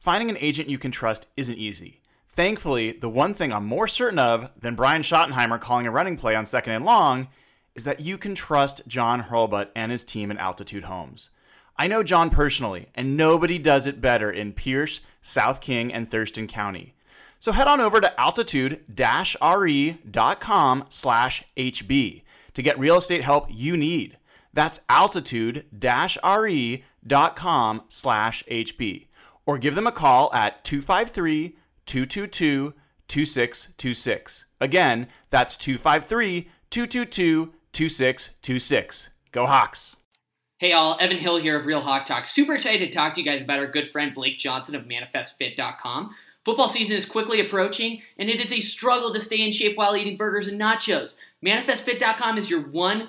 Finding an agent you can trust isn't easy. Thankfully, the one thing I'm more certain of than Brian Schottenheimer calling a running play on second and long is that you can trust John Hurlbut and his team in Altitude Homes. I know John personally, and nobody does it better in Pierce, South King, and Thurston County. So head on over to altitude-re.com slash HB to get real estate help you need. That's altitude-re.com slash HB or give them a call at 253 222 2626. Again, that's 253 222 2626. Go Hawks! Hey all, Evan Hill here of Real Hawk Talk. Super excited to talk to you guys about our good friend Blake Johnson of ManifestFit.com. Football season is quickly approaching, and it is a struggle to stay in shape while eating burgers and nachos. ManifestFit.com is your one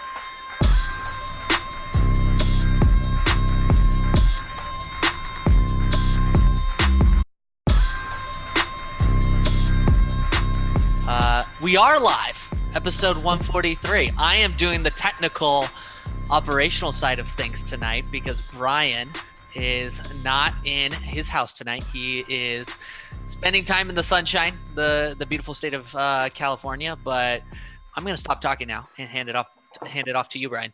We are live, episode 143. I am doing the technical operational side of things tonight because Brian is not in his house tonight. He is spending time in the sunshine, the the beautiful state of uh, California. But I'm going to stop talking now and hand it off hand it off to you, Brian.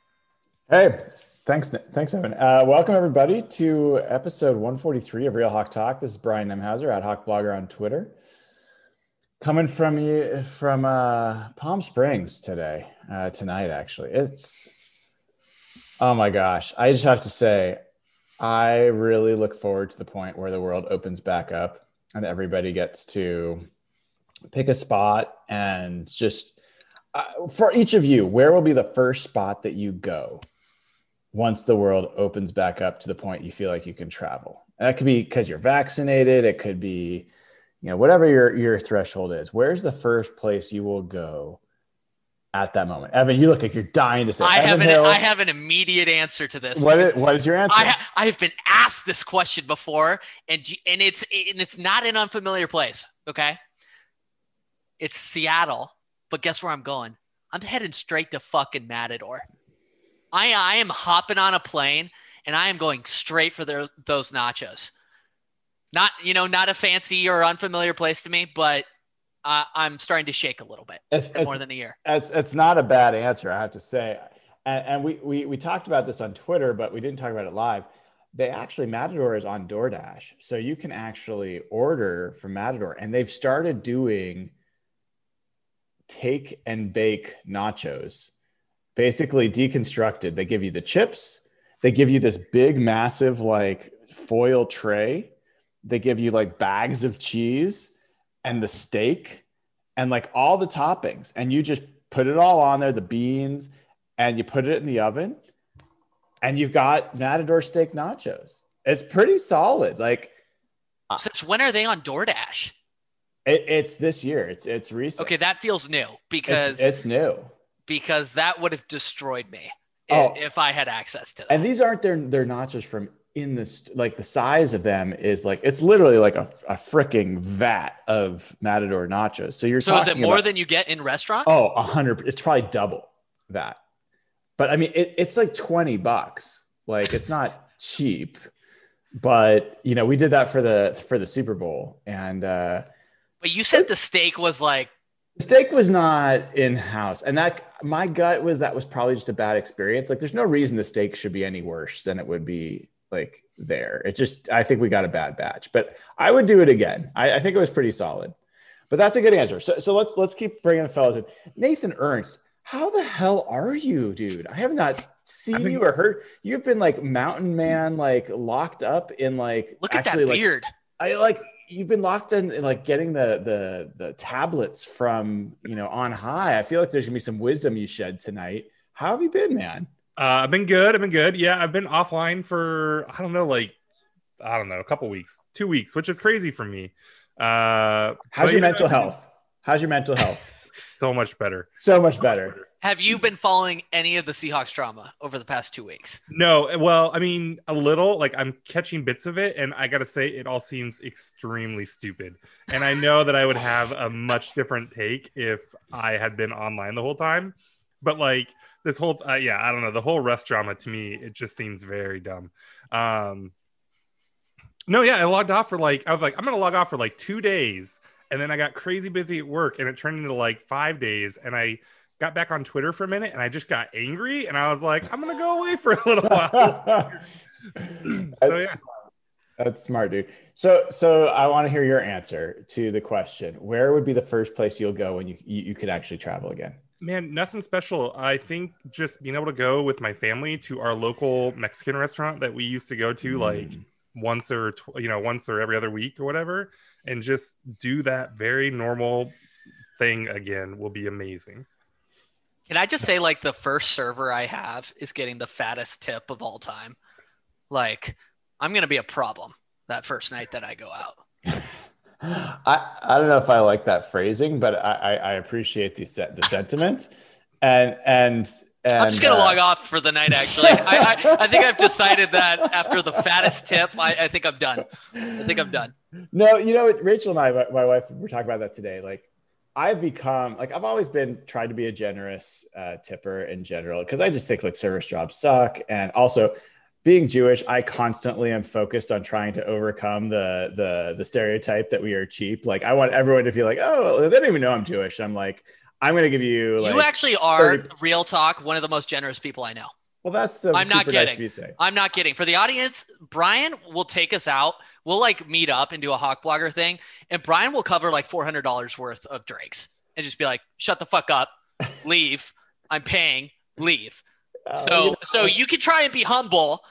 Hey, thanks, thanks, Evan. Uh, welcome everybody to episode 143 of Real Hawk Talk. This is Brian Nemhauser at Hawk Blogger on Twitter coming from you from uh, Palm Springs today, uh, tonight actually. It's oh my gosh! I just have to say, I really look forward to the point where the world opens back up and everybody gets to pick a spot and just uh, for each of you, where will be the first spot that you go once the world opens back up to the point you feel like you can travel? And that could be because you're vaccinated. It could be you know whatever your your threshold is where's the first place you will go at that moment? Evan you look like you're dying to say i evan have an Hill, i have an immediate answer to this what is, what is your answer? I, ha- I have been asked this question before and and it's and it's not an unfamiliar place okay? It's seattle but guess where i'm going? I'm heading straight to fucking matador. I i am hopping on a plane and i am going straight for those those nachos not, you know, not a fancy or unfamiliar place to me, but uh, I'm starting to shake a little bit it's, more than a year. It's, it's not a bad answer, I have to say. And, and we, we, we talked about this on Twitter, but we didn't talk about it live. They actually, Matador is on DoorDash. So you can actually order from Matador. And they've started doing take and bake nachos, basically deconstructed. They give you the chips, they give you this big, massive, like foil tray they give you like bags of cheese and the steak and like all the toppings. And you just put it all on there the beans and you put it in the oven and you've got matador steak nachos. It's pretty solid. Like uh, since when are they on doordash? It, it's this year. It's it's recent. Okay that feels new because it's, it's new. because that would have destroyed me Oh. if i had access to that. and these aren't their their nachos from in this like the size of them is like it's literally like a, a freaking vat of matador nachos so you're so is it more about- than you get in restaurant Oh, a hundred. It's probably double that. But I mean, it, it's like 20 bucks. Like it's not cheap, but you know, we did that for the, for the Super Bowl and, uh, but you said the steak was like the steak was not in house. And that my gut was that was probably just a bad experience. Like there's no reason the steak should be any worse than it would be like there. It just, I think we got a bad batch, but I would do it again. I, I think it was pretty solid. But that's a good answer. So, so let's let's keep bringing the fellas in. Nathan Ernst, How the hell are you, dude? I have not seen been- you or heard. You've been like mountain man, like locked up in like Look at actually that like beard. I like you've been locked in, in like getting the the the tablets from you know on high. I feel like there's gonna be some wisdom you shed tonight. How have you been, man? Uh, I've been good. I've been good. Yeah, I've been offline for I don't know, like I don't know, a couple weeks, two weeks, which is crazy for me. Uh, How's but, your you know, mental health? How's your mental health? So much better. so much better. Have you been following any of the Seahawks drama over the past two weeks? No, well, I mean, a little. Like I'm catching bits of it, and I gotta say, it all seems extremely stupid. And I know that I would have a much different take if I had been online the whole time. But like this whole, uh, yeah, I don't know, the whole Russ drama to me, it just seems very dumb. Um, no, yeah, I logged off for like I was like, I'm gonna log off for like two days, and then I got crazy busy at work, and it turned into like five days, and I got back on Twitter for a minute, and I just got angry, and I was like, I'm gonna go away for a little while. so That's- yeah, That's smart, dude. So, so I want to hear your answer to the question: Where would be the first place you'll go when you you, you could actually travel again? Man, nothing special. I think just being able to go with my family to our local Mexican restaurant that we used to go to like Mm. once or tw- you know once or every other week or whatever, and just do that very normal thing again will be amazing. Can I just say, like, the first server I have is getting the fattest tip of all time? Like, I'm going to be a problem that first night that I go out. I, I don't know if I like that phrasing, but I, I, appreciate the set the sentiment, and and, and I'm just going to uh, log off for the night, actually. I, I, I think I've decided that after the fattest tip, I, I think I'm done. I think I'm done. No, you know, Rachel and I, my, my wife, were talking about that today. Like, I've become like I've always been tried to be a generous uh, tipper in general because I just think like service jobs suck, and also being Jewish, I constantly am focused on trying to overcome the the the stereotype that we are cheap. Like, I want everyone to feel like, oh, they don't even know I'm Jewish. I'm like, I'm gonna give you like, you actually are, 30 real talk, one of the most generous people I know. well, that's I'm not nice kidding. of you to say. I'm not kidding. For the audience, Brian will take us out. We'll like meet up and do a Hawk Blogger thing, and Brian will cover like four hundred dollars worth of drinks and just be like, "Shut the fuck up, leave. I'm paying. Leave." Uh, so, you know, so you can try and be humble,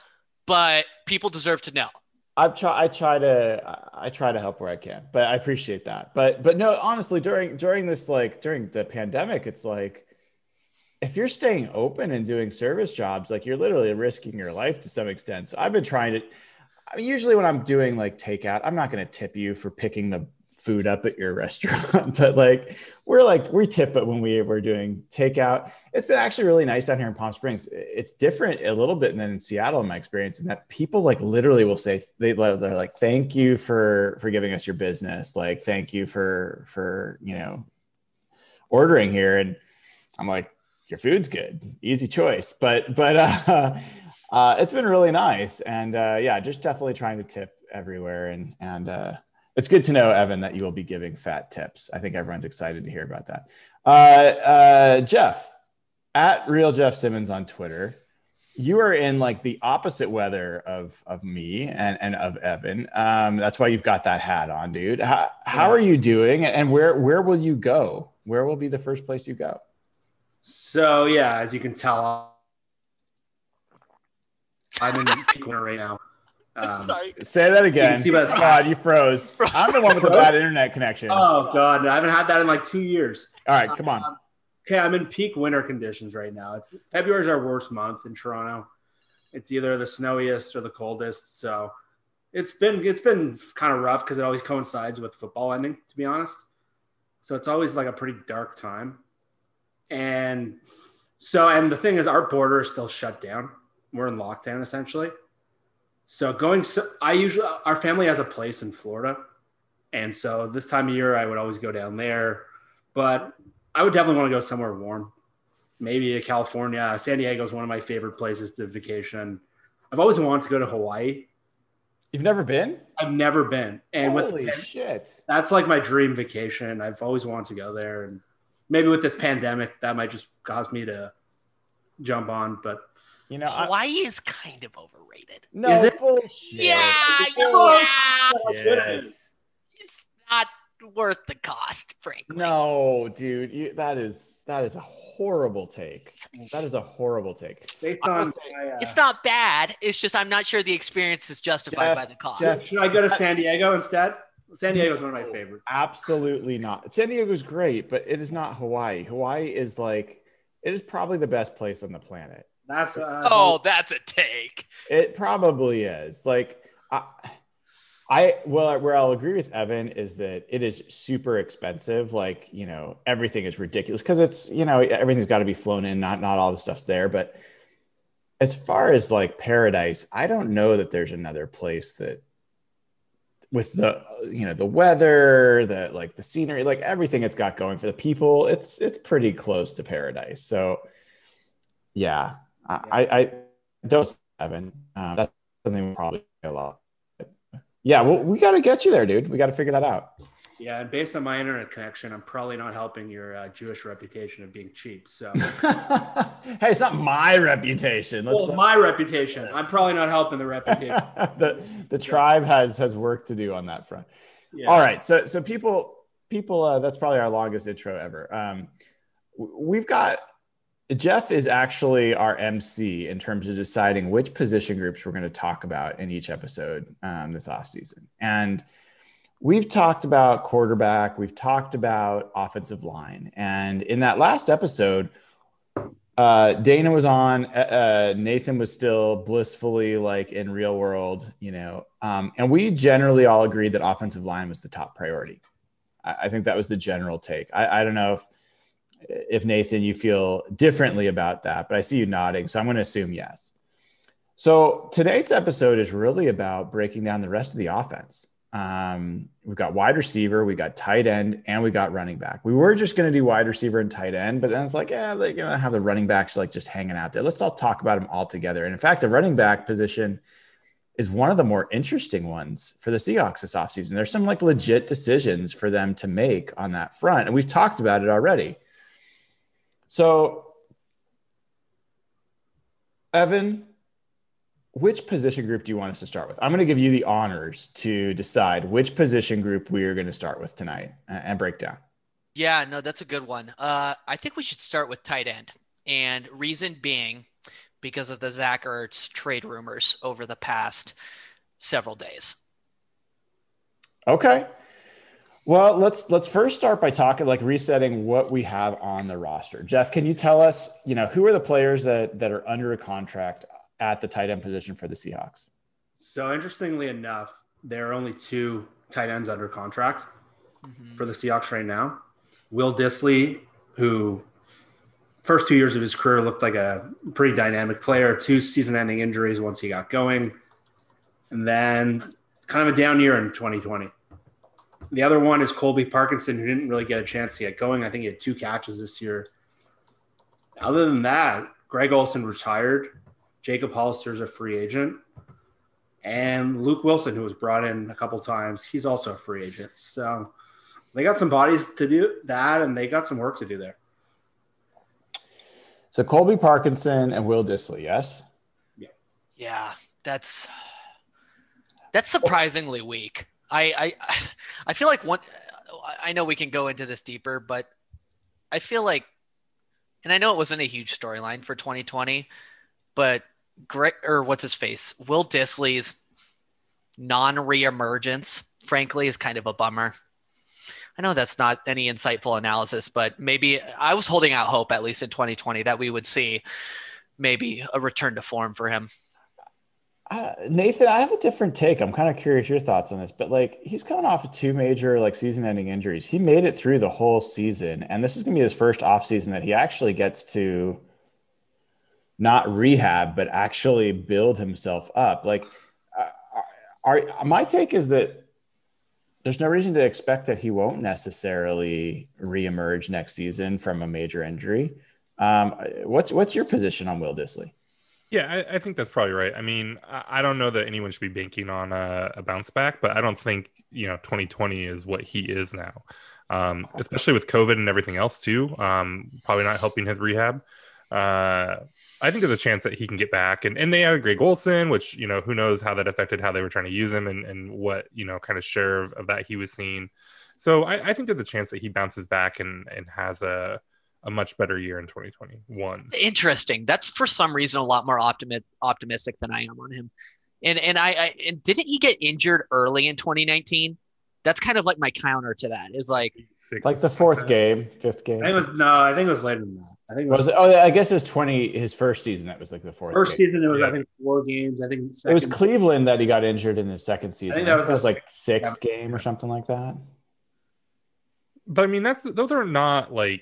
but people deserve to know. I've try I try to I try to help where I can, but I appreciate that. But but no, honestly, during during this like during the pandemic, it's like if you're staying open and doing service jobs, like you're literally risking your life to some extent. So I've been trying to. I mean, usually when I'm doing like takeout, I'm not going to tip you for picking the food up at your restaurant, but like we're like we tip it when we we're doing takeout. It's been actually really nice down here in Palm Springs. It's different a little bit than in Seattle, in my experience, in that people like literally will say they they're like, "Thank you for for giving us your business. Like, thank you for for you know ordering here." And I'm like, "Your food's good, easy choice." But but uh, uh, it's been really nice, and uh, yeah, just definitely trying to tip everywhere, and and uh, it's good to know, Evan, that you will be giving fat tips. I think everyone's excited to hear about that. Uh, uh, Jeff, at real Jeff Simmons on Twitter, you are in like the opposite weather of of me and and of Evan. Um, that's why you've got that hat on, dude. How, how are you doing? And where where will you go? Where will be the first place you go? So yeah, as you can tell, I'm in peak winter right now. Um, Sorry. Say that again. see God, you froze. I'm the one with the bad internet connection. Oh god, I haven't had that in like two years. All right, come on. Um, okay, I'm in peak winter conditions right now. It's February is our worst month in Toronto. It's either the snowiest or the coldest. So it's been it's been kind of rough because it always coincides with football ending. To be honest, so it's always like a pretty dark time. And so, and the thing is, our border is still shut down. We're in lockdown essentially. So going, so I usually our family has a place in Florida, and so this time of year I would always go down there. But I would definitely want to go somewhere warm, maybe California. San Diego is one of my favorite places to vacation. I've always wanted to go to Hawaii. You've never been? I've never been, and Holy with shit. that's like my dream vacation. I've always wanted to go there, and maybe with this pandemic, that might just cause me to jump on. But You know, I, Hawaii is kind of overrated. no Is it? bullshit. Yeah, yeah. Shit. It's not worth the cost, frankly. No, dude, you, that is that is a horrible take. That is a horrible take. Based on, say- my, uh, It's not bad. It's just I'm not sure the experience is justified Jeff- by the cost. Jeff- should I go to San Diego instead? San Diego is one of my favorites. Absolutely not. San Diego's great, but it is not Hawaii. Hawaii is like it is probably the best place on the planet. That's uh, oh, that's a take. It probably is. Like I, I well, where I'll agree with Evan is that it is super expensive. Like you know, everything is ridiculous because it's you know everything's got to be flown in. Not not all the stuff's there, but as far as like paradise, I don't know that there's another place that with the you know the weather the like the scenery like everything it's got going for the people it's it's pretty close to paradise so yeah i i, I don't evan um, that's something we probably a lot yeah well we got to get you there dude we got to figure that out yeah, and based on my internet connection, I'm probably not helping your uh, Jewish reputation of being cheap. So, hey it's not my reputation Let's- well, my reputation, I'm probably not helping the reputation. the the tribe has has work to do on that front Yeah. All right, so so people people uh, that's probably our longest intro ever. Um, we've got Jeff is actually our MC in terms of deciding which position groups we're going to talk about in each episode um, this off season, and we've talked about quarterback, we've talked about offensive line, and in that last episode. Uh, Dana was on. Uh, uh, Nathan was still blissfully like in real world, you know. Um, and we generally all agreed that offensive line was the top priority. I, I think that was the general take. I, I don't know if if Nathan you feel differently about that, but I see you nodding, so I'm going to assume yes. So today's episode is really about breaking down the rest of the offense. Um, we've got wide receiver, we got tight end, and we got running back. We were just going to do wide receiver and tight end, but then it's like, yeah, they're going to have the running backs like just hanging out there. Let's all talk about them all together. And in fact, the running back position is one of the more interesting ones for the Seahawks this offseason. There's some like legit decisions for them to make on that front. And we've talked about it already. So, Evan, which position group do you want us to start with? I'm going to give you the honors to decide which position group we are going to start with tonight and break down. Yeah, no, that's a good one. Uh, I think we should start with tight end, and reason being because of the Zach Ertz trade rumors over the past several days. Okay. Well, let's let's first start by talking like resetting what we have on the roster. Jeff, can you tell us, you know, who are the players that that are under a contract at the tight end position for the Seahawks? So, interestingly enough, there are only two tight ends under contract mm-hmm. for the Seahawks right now. Will Dissly, who first two years of his career looked like a pretty dynamic player, two season-ending injuries once he got going, and then kind of a down year in 2020. The other one is Colby Parkinson, who didn't really get a chance to get going. I think he had two catches this year. Other than that, Greg Olsen retired. Jacob Hollister is a free agent. And Luke Wilson, who was brought in a couple times, he's also a free agent. So they got some bodies to do that, and they got some work to do there. So Colby Parkinson and Will Dissly, yes? Yeah. Yeah, that's that's surprisingly weak. I I I feel like one. I know we can go into this deeper, but I feel like, and I know it wasn't a huge storyline for 2020, but Greg or what's his face, Will Dissly's non-reemergence, frankly, is kind of a bummer. I know that's not any insightful analysis, but maybe I was holding out hope, at least in 2020, that we would see maybe a return to form for him. Uh, Nathan, I have a different take. I'm kind of curious your thoughts on this, but like he's coming off of two major like season-ending injuries. He made it through the whole season, and this is going to be his first off season that he actually gets to not rehab, but actually build himself up. Like, uh, our, my take is that there's no reason to expect that he won't necessarily reemerge next season from a major injury. Um, what's what's your position on Will Dissly? Yeah, I, I think that's probably right. I mean, I, I don't know that anyone should be banking on a, a, bounce back, but I don't think you know 2020 is what he is now, um, especially with COVID and everything else too. Um, probably not helping his rehab. Uh, I think there's a chance that he can get back, and and they added Greg Olsen, which you know who knows how that affected how they were trying to use him and and what you know kind of share of, of that he was seeing. So I, I think there's a chance that he bounces back and and has a a much better year in 2021. Interesting. That's for some reason a lot more optimi- optimistic than I am on him. And and I, I and didn't he get injured early in 2019? That's kind of like my counter to that. Is like Six Like the fourth like game, fifth game. I think it was no, I think it was later than that. I think it was, was it? Oh, I guess it was twenty. His first season. That was like the fourth. first game. season. It was Yeah. I think four games. I think It was Cleveland that he got injured in the second season. that was the like sixth- sixth game or something like that. But I mean, that's those are not like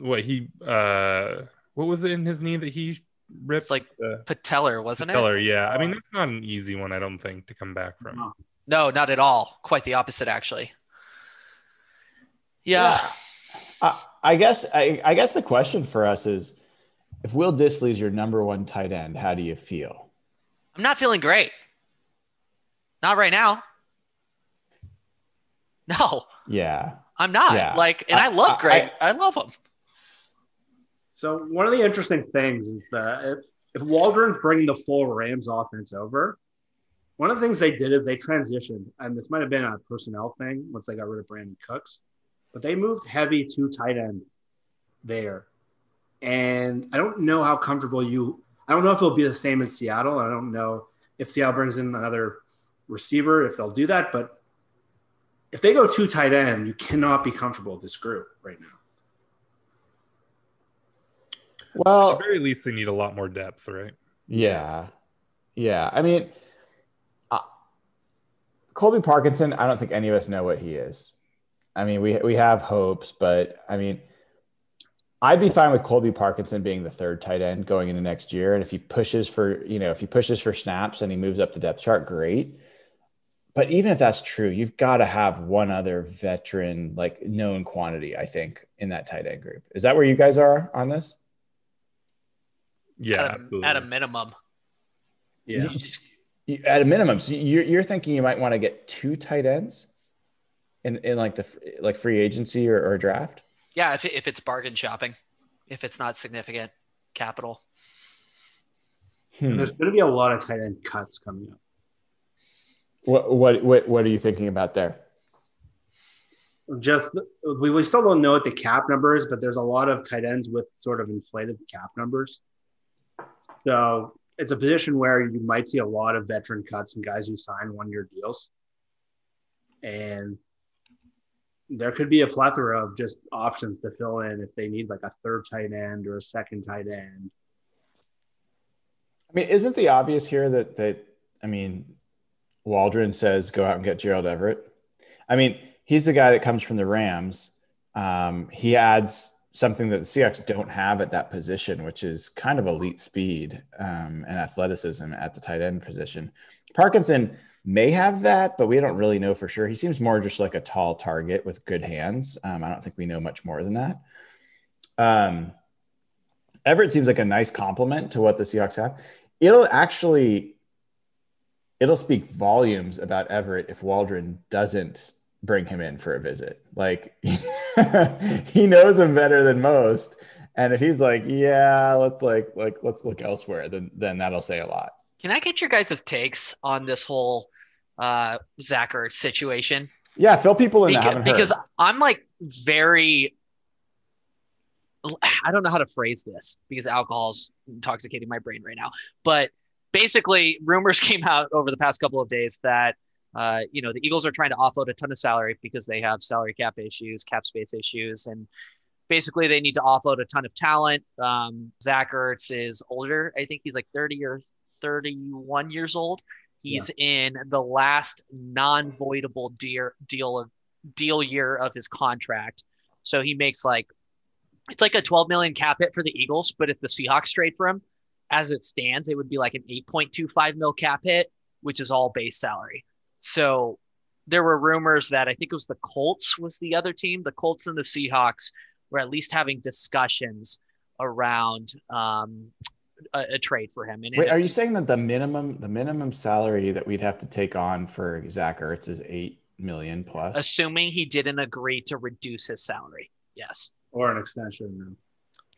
what he uh what was it in his knee that he ripped? It's like uh, Patellar, wasn't it? Patellar, yeah. I mean, that's not an easy one, I don't think, to come back from. No. No, not at all. Quite the opposite, actually. Yeah. I, I guess. I, I guess the question for us is, if Will Dissly's your number one tight end, how do you feel? I'm not feeling great. Not right now. No, Yeah. I'm not. Yeah. Like, and I, I- love I- Greg. I, love him. So one of the interesting things is that if, if Waldron's bringing the full Rams offense over, one of the things they did is they transitioned, and this might have been a personnel thing once they got rid of Brandin Cooks, but they moved heavy to tight end there. And I don't know how comfortable you. I don't know if it'll be the same in Seattle. I don't know if Seattle brings in another receiver if they'll do that, but if they go two tight end, you cannot be comfortable with this group right now. Well, at the very least, they need a lot more depth, right? Yeah. Yeah. I mean, uh, Colby Parkinson, I don't think any of us know what he is. I mean, we, we have hopes, but I mean, I'd be fine with Colby Parkinson being the third tight end going into next year. And if he pushes for, you know, if he pushes for snaps and he moves up the depth chart, great. But even if that's true, you've got to have one other veteran, like known quantity, I think, in that tight end group. Is that where you guys are on this? Yeah, at, a, at a minimum. Yeah. At a minimum, so you're, you're thinking you might want to get two tight ends in, in like the like free agency or, or draft. Yeah, if, if it's bargain shopping, if it's not significant capital. Hmm. There's going to be a lot of tight end cuts coming up. What, what what what are you thinking about there? Just we, we still don't know what the cap number is, but there's a lot of tight ends with sort of inflated cap numbers. So it's a position where you might see a lot of veteran cuts and guys who sign one year deals. And there could be a plethora of just options to fill in if they need like a third tight end or a second tight end. I mean, isn't the obvious here that that I mean, Waldron says go out and get Gerald Everett. I mean, he's the guy that comes from the Rams. Um, he adds something that the Seahawks don't have at that position, which is kind of elite speed um, and athleticism at the tight end position. Parkinson may have that, but we don't really know for sure. He seems more just like a tall target with good hands. Um, I don't think we know much more than that. Um, Everett seems like a nice complement to what the Seahawks have. It'll actually it'll speak volumes about Everett if Waldron doesn't bring him in for a visit. Like he knows him better than most. And if he's like, yeah, let's like like let's look elsewhere, then then that'll say a lot. Can I get your guys' takes on this whole uh, Zach situation? Yeah, fill people in that because. I'm like very I don't know how to phrase this because alcohol's intoxicating my brain right now. But basically, rumors came out over the past couple of days that uh, you know the Eagles are trying to offload a ton of salary because they have salary cap issues, cap space issues, and basically they need to offload a ton of talent. Um, Zach Ertz is older. I think he's like 30 or 31 years old. He's in the last non-voidable deal deal of deal year of his contract. So he makes like it's like a 12 million cap hit for the Eagles, but if the Seahawks trade for him, as it stands, it would be like an 8.25 mil cap hit, which is all base salary. So there were rumors that I think it was the Colts was the other team. The Colts and the Seahawks were at least having discussions around um, a, a trade for him. And Wait, it- are you saying that the minimum the minimum salary that we'd have to take on for Zach Ertz is eight million plus? assuming he didn't agree to reduce his salary. Yes. Or an extension.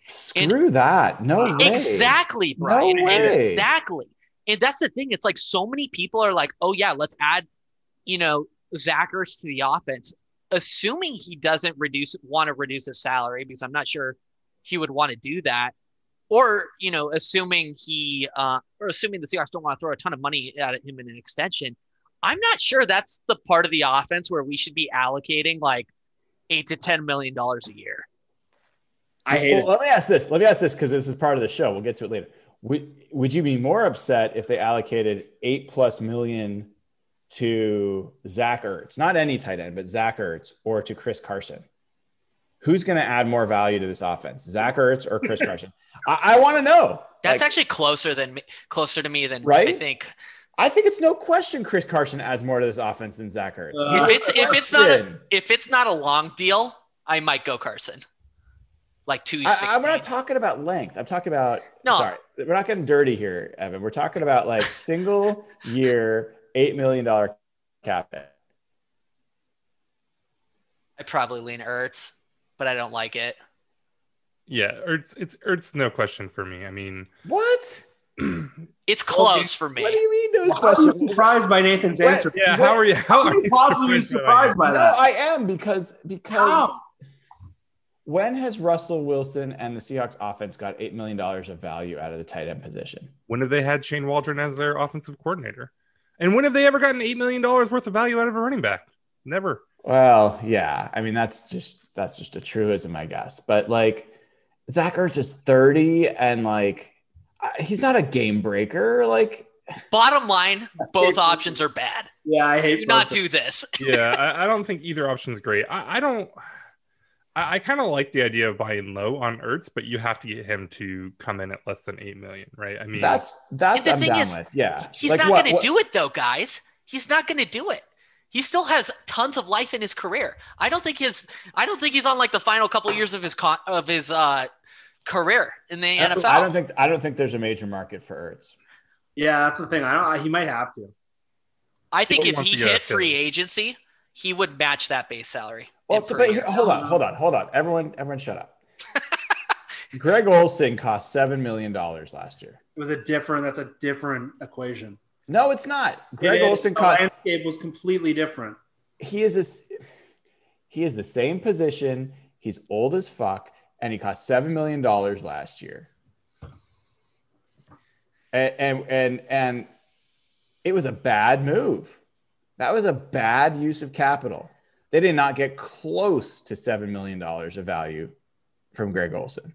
Screw that. No way. Exactly, No Brian. way. Exactly. And that's the thing. It's like so many people are like, oh, yeah, let's add, you know, Zach Ertz to the offense. assuming he doesn't reduce want to reduce his salary because I'm not sure he would want to do that, or you know, assuming he uh, or assuming the Seahawks don't want to throw a ton of money at him in an extension. I'm not sure that's the part of the offense where we should be allocating like eight to ten million dollars a year. I hate well, it. let me ask this. Let me ask this because this is part of the show. We'll get to it later. Would would you be more upset if they allocated eight plus million to Zach Ertz, not any tight end, but Zach Ertz, or to Chris Carson? Who's going to add more value to this offense, Zach Ertz or Chris Carson? I, I want to know. That's Like, actually closer than me, closer to me than Right? I think. I think it's no question Chris Carson adds more to this offense than Zach Ertz. Uh, If it's if it's not a if it's not a long deal, I might go Carson. Like two I, sixteen. I'm not talking about length. I'm talking about No. Sorry, we're not getting dirty here, Evan. We're talking about like single year, eight million dollar cap. I probably lean Ertz, but I don't like it. Yeah, Ertz, it's Ertz, no question for me. I mean, What? It's close for me. What do you mean? Those Why are you questions? surprised by Nathan's What? answer? yeah, What- how are you? How How are you you possibly surprised by that? No. I am because because How? When has Russell Wilson and the Seahawks offense got eight million dollars of value out of the tight end position? When have they had Shane Waldron as their offensive coordinator? And when have they ever gotten eight million dollars worth of value out of a running back? Never. Well, yeah. I mean, that's just that's just a truism, I guess. But like, Zach Ertz is thirty, and like, he's not a game breaker. Like, Bottom line, both options are bad. Yeah, I hate Do not do this. Yeah, I, I don't think either option is great. I, I don't. I, I kind of like the idea of buying low on Ertz, but you have to get him to come in at less than eight million, right? I mean, that's that's The I'm thing down is, with. Yeah, He's Like, not going to do it though, guys. He's not going to do it. He still has tons of life in his career. I don't think his I don't think he's on like the final couple years of his con- of his uh career in the I don't- NFL. I don't think I don't think there's a major market for Ertz. Yeah, that's the thing. I don't. I, he might have to. I think Still if he hit free agency, he would match that base salary. Well, so, per but here, hold on, hold on, hold on. Everyone, everyone, shut up. Greg Olsen cost seven million dollars last year. It was a different. That's a different equation. No, it's not. Greg It is. Olsen the cost. landscape was completely different. He is this. He is the same position. He's old as fuck, and he cost seven million dollars last year. And, and and and it was a bad move. That was a bad use of capital. They did not get close to seven million dollars of value from Greg Olsen.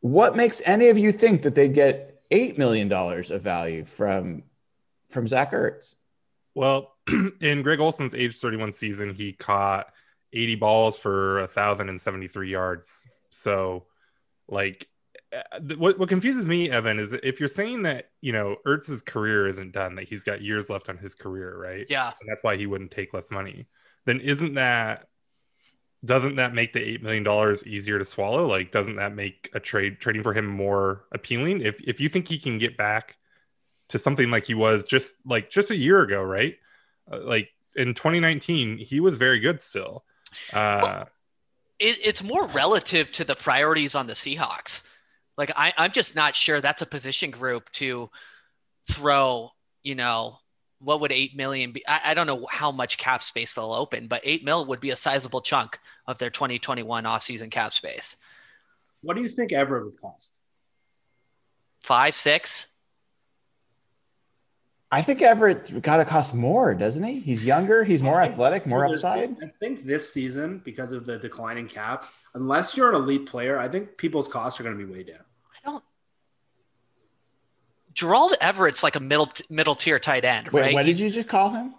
What makes any of you think that they'd get eight million dollars of value from from Zach Ertz? Well, in Greg Olsen's age 31 season, he caught 80 balls for 1,073 yards. So, like, uh, what, what confuses me, Evan, is if you're saying that, you know, Ertz's career isn't done, that he's got years left on his career, right? Yeah. And that's why he wouldn't take less money. Then isn't that, doesn't that make the $8 million easier to swallow? Like, doesn't that make a trade, trading for him more appealing? If, if you think he can get back to something like he was just like just a year ago, right? Uh, like in 2019, he was very good still. Uh, it, it's more relative to the priorities on the Seahawks. Like I, I'm just not sure that's a position group to throw. You know, what would eight million be? I, I don't know how much cap space they'll open, but eight mil would be a sizable chunk of their 2021 offseason cap space. What do you think Everett would cost? Five, six. I think Everett got to cost more, doesn't he? He's younger, he's more athletic, more upside. I think this season, because of the declining cap, unless you're an elite player, I think people's costs are going to be way down. I don't. Gerald Everett's like a middle middle tier tight end, Wait, right? what He's did you just call him?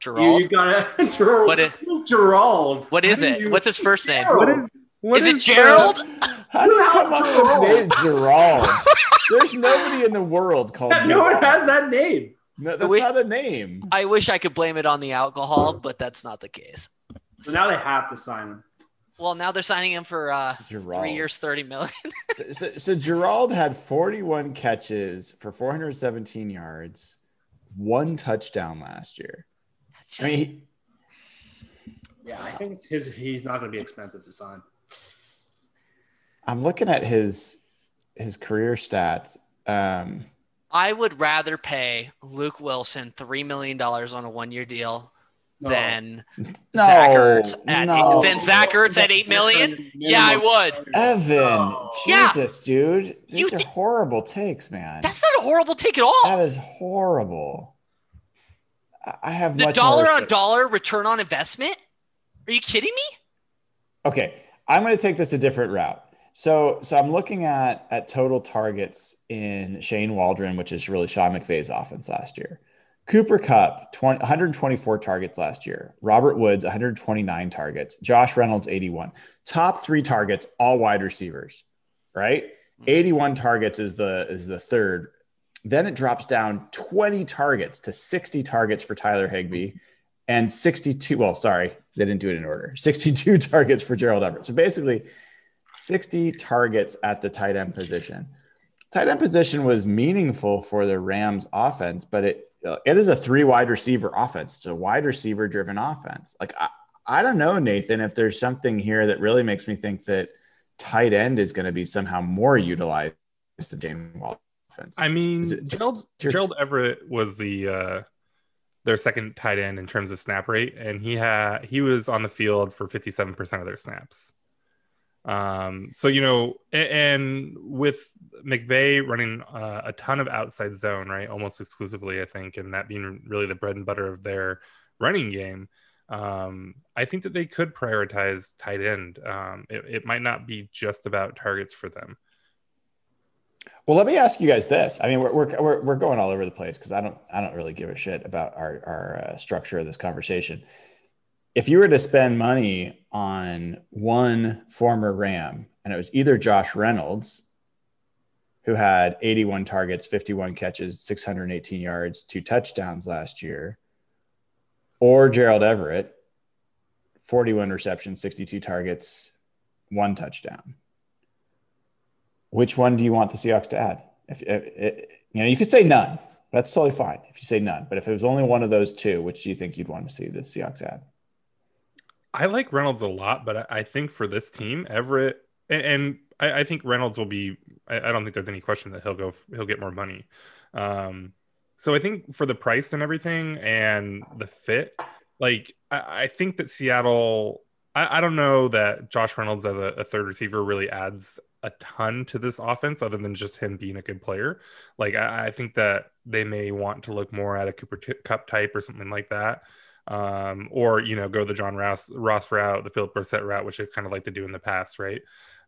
Gerald. you got to Gerald. What it- Gerald? what is it? you- What's his first name? Gerald. what is what Is it is, Gerald? How do you come up with the name Gerald? There's nobody in the world called no one Gerald. has that name. No, that's Wait. not a name. I wish I could blame it on the alcohol, but that's not the case. So now they have to sign him. Well, now they're signing him for uh, Gerald. three years, thirty million. So, so, so Gerald had 41 catches for 417 yards, one touchdown last year. That's I just, mean, Yeah, I think his. He's not going to be expensive to sign. I'm looking at his his career stats. Um, I would rather pay Luke Wilson three million dollars on a one-year deal No. than No, Zach Ertz at no. than Zach Ertz at eight million. Yeah, I would. Evan, No. Yeah. Jesus, dude. These You are thi- horrible takes, man. That's not a horrible take at all. That is horrible. I- I have The much more dollar on respect- dollar return on investment. Are you kidding me? Okay, I'm going to take this a different route. So, so I'm looking at at total targets in Shane Waldron, which is really Sean McVay's offense last year. Cooper Kupp, 20, 124 targets last year. Robert Woods, 129 targets. Josh Reynolds, 81. Top three targets, all wide receivers, right? Mm-hmm. 81 targets is the is the third. Then it drops down 20 targets to 60 targets for Tyler Higbee and 62. Well, sorry, they didn't do it in order. 62 targets for Gerald Everett. So basically, 60 targets at the tight end position. Tight end position was meaningful for the Rams offense, but it it is a three wide receiver offense. It's a wide receiver driven offense. Like I, I don't know, Nathan, if there's something here that really makes me think that tight end is going to be somehow more utilized the Jane Wall offense. I mean, it- Gerald, Gerald Everett was the uh, their second tight end in terms of snap rate, and he had he was on the field for fifty seven percent of their snaps. Um, so you know, a- and with McVay running uh, a ton of outside zone, right, almost exclusively, I think, and that being really the bread and butter of their running game. Um, I think that they could prioritize tight end. Um, it, it might not be just about targets for them. Well, let me ask you guys this. I mean, we're, we're, we're, we're going all over the place because I don't I don't really give a shit about our our uh, structure of this conversation. If you were to spend money on one former Ram, and it was either Josh Reynolds, who had 81 targets, 51 catches, 618 yards, two touchdowns last year, or Gerald Everett, 41 receptions, 62 targets, one touchdown which one do you want the Seahawks to add? If, if, if- you know, you could say none. That's totally fine if you say none. But if it was only one of those two, which do you think you'd want to see the Seahawks add? I like Reynolds a lot, but I, think for this team, Everett and, and I, I think Reynolds will be. I, I don't think there's any question that he'll go. He'll get more money. Um, so I think for the price and everything and the fit, like I, I think that Seattle. I, I don't know that Josh Reynolds as a, a third receiver really adds a ton to this offense other than just him being a good player. Like I, I think that they may want to look more at a Cooper T- Kupp type or something like that um, or you know go the John Ross Ross route, the Philip Brissett route, which they've kind of liked to do in the past, right?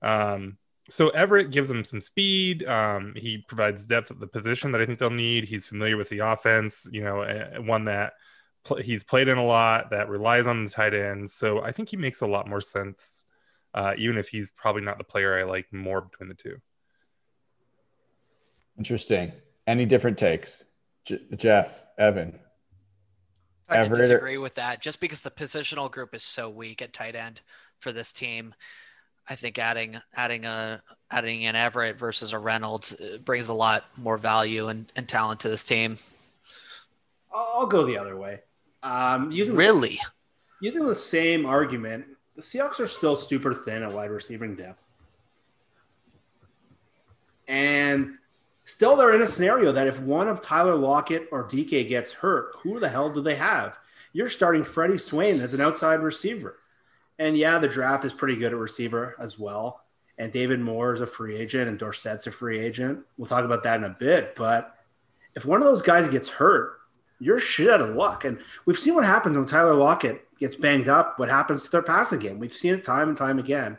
Um, so Everett gives them some speed. Um, he provides depth at the position that I think they'll need. He's familiar with the offense, you know, one that pl- he's played in a lot that relies on the tight ends. So I think he makes a lot more sense, uh, even if he's probably not the player I like more between the two. Interesting. Any different takes? J- Jeff, Evan. I can Everett or- disagree with that. Just because the positional group is so weak at tight end for this team, I think adding adding a adding an Everett versus a Reynolds uh, brings a lot more value and, and talent to this team. I'll go the other way. Um, using Really, using the same argument, the Seahawks are still super thin at wide receiving depth. And still, they're in a scenario that if one of Tyler Lockett or DK gets hurt, who the hell do they have? You're starting Freddie Swain as an outside receiver. And yeah, the draft is pretty good at receiver as well. And David Moore is a free agent, and Dorsett's a free agent. We'll talk about that in a bit. But if one of those guys gets hurt, you're shit out of luck. And we've seen what happens when Tyler Lockett gets banged up, what happens to their passing game. We've seen it time and time again.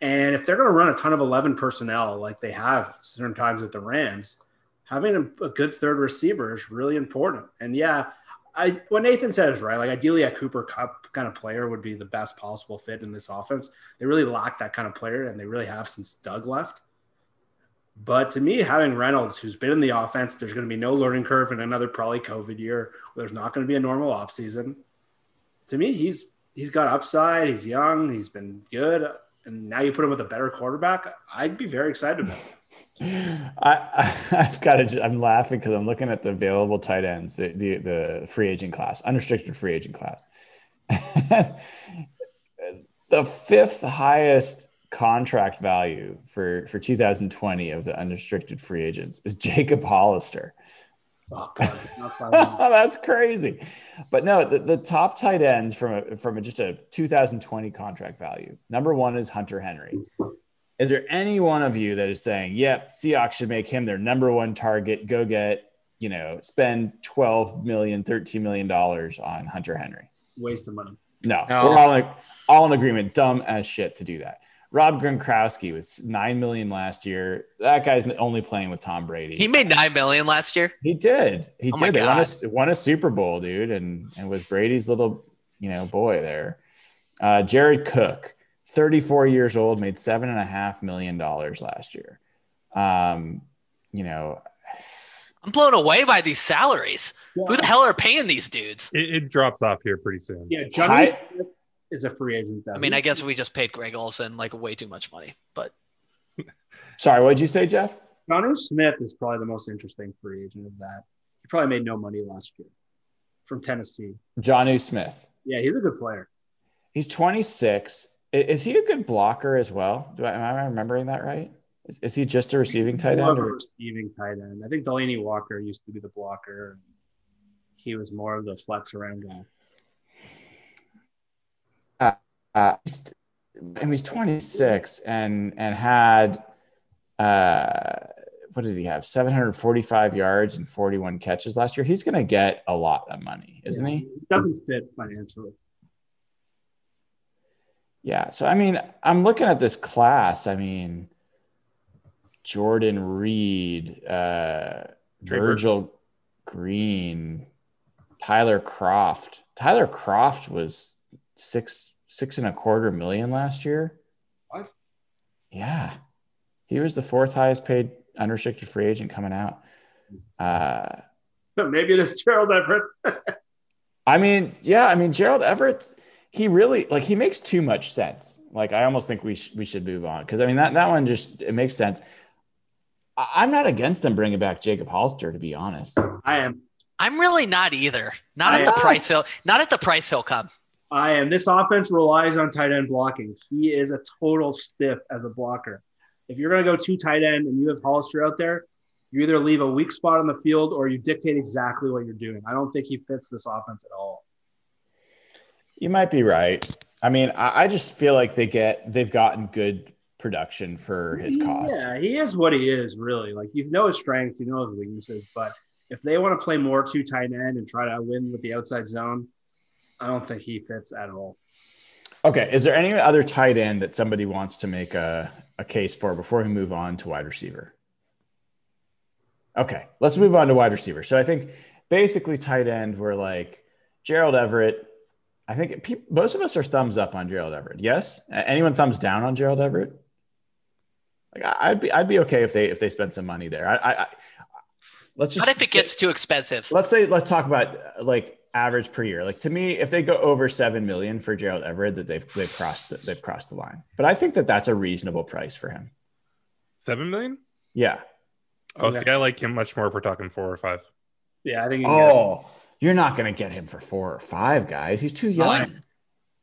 And if they're going to run a ton of 11 personnel like they have certain times with the Rams, having a, a good third receiver is really important. And yeah, I what Nathan said is right. Like ideally, a Cooper Kupp kind of player would be the best possible fit in this offense. They really lack that kind of player, and they really have since Doug left. But to me, having Reynolds, who's been in the offense, there's going to be no learning curve in another probably COVID year where there's not going to be a normal offseason. To me, he's he's got upside. He's young. He's been good. And now you put him with a better quarterback. I'd be very excited about it. I, I've got to. I'm laughing because I'm looking at the available tight ends, the the, the free agent class, unrestricted free agent class. the fifth highest contract value for for 2020 of the unrestricted free agents is Jacob Hollister. Oh god. That's crazy. But no, the, the top tight ends from a, from a, just a 2020 contract value. Number one is Hunter Henry. Is there any one of you that is saying, "Yep, Seahawks should make him their number one target. Go get, you know, spend 12 million, 13 million dollars on Hunter Henry"? Waste of money. No, No. we're all in, all in agreement. Dumb as shit to do that. Rob Gronkowski with nine million last year. That guy's only playing with Tom Brady. He made nine million last year. He did. He Oh did. They won a, won a Super Bowl, dude, and and was Brady's little, you know, boy there. Uh, Jared Cook, 34 years old, made seven and a half million dollars last year. Um, you know, I'm blown away by these salaries. Yeah. Who the hell are paying these dudes? It, it drops off here pretty soon. Yeah, Johnny Hi- Smith is a free agent. Though. I mean, I guess we just paid Greg Olsen like way too much money, but sorry, what did you say, Jeff? Jonnu Smith is probably the most interesting free agent of that. He probably made no money last year from Tennessee. Jonnu Smith. Yeah, he's a good player. He's 26. Is he a good blocker as well? Do I, am I remembering that right? Is, is he just a receiving tight end? of a Or? receiving tight end. I think Delanie Walker used to be the blocker. He was more of the flex around guy. Uh, he's- and he's 26 and and had uh what did he have? 745 yards and 41 catches last year. He's gonna get a lot of money isn't he? He doesn't fit financially. yeah so i mean i'm looking at this class i mean jordan reed uh virgil green tyler kroft. Tyler Kroft was six six and a quarter million last year What? yeah he was the fourth highest paid unrestricted free agent coming out uh Maybe it is Gerald Everett. I mean, yeah, I mean Gerald Everett, he really like he makes too much sense. Like I almost think we sh- we should move on because I mean that that one just it makes sense. I- I'm not against them bringing back Jacob Hollister to be honest. I am. I'm really not either. Not I at the price he'll not at the price he'll come. I am. This offense relies on tight end blocking. He is a total stiff as a blocker. If you're going to go two tight end and you have Hollister out there, you either leave a weak spot on the field or you dictate exactly what you're doing. I don't think he fits this offense at all. You might be right. I mean, I, I just feel like they get they've gotten good production for his cost. Yeah, he is what he is, really. Like you know his strengths, you know his weaknesses, but if they want to play more two tight end and try to win with the outside zone, I don't think he fits at all. Okay, is there any other tight end that somebody wants to make a, a case for before we move on to wide receiver? Okay, let's move on to wide receiver. So I think basically tight end, we're like Gerald Everett. I think peop most of us are thumbs up on Gerald Everett. Yes, anyone thumbs down on Gerald Everett? Like I- I'd be I'd be okay if they if they spent some money there. I, I, I let's just Not if it gets too expensive. let's say let's talk about uh, like average per year. Like to me, if they go over seven million for Gerald Everett, that they've they've crossed the, they've crossed the line. But I think that that's a reasonable price for him. Seven million? Yeah. Oh, Okay. see, I like him much more if we're talking four or five. Yeah, I think. You can get oh, him. Oh, you're not going to get him for four or five guys. He's too young. I-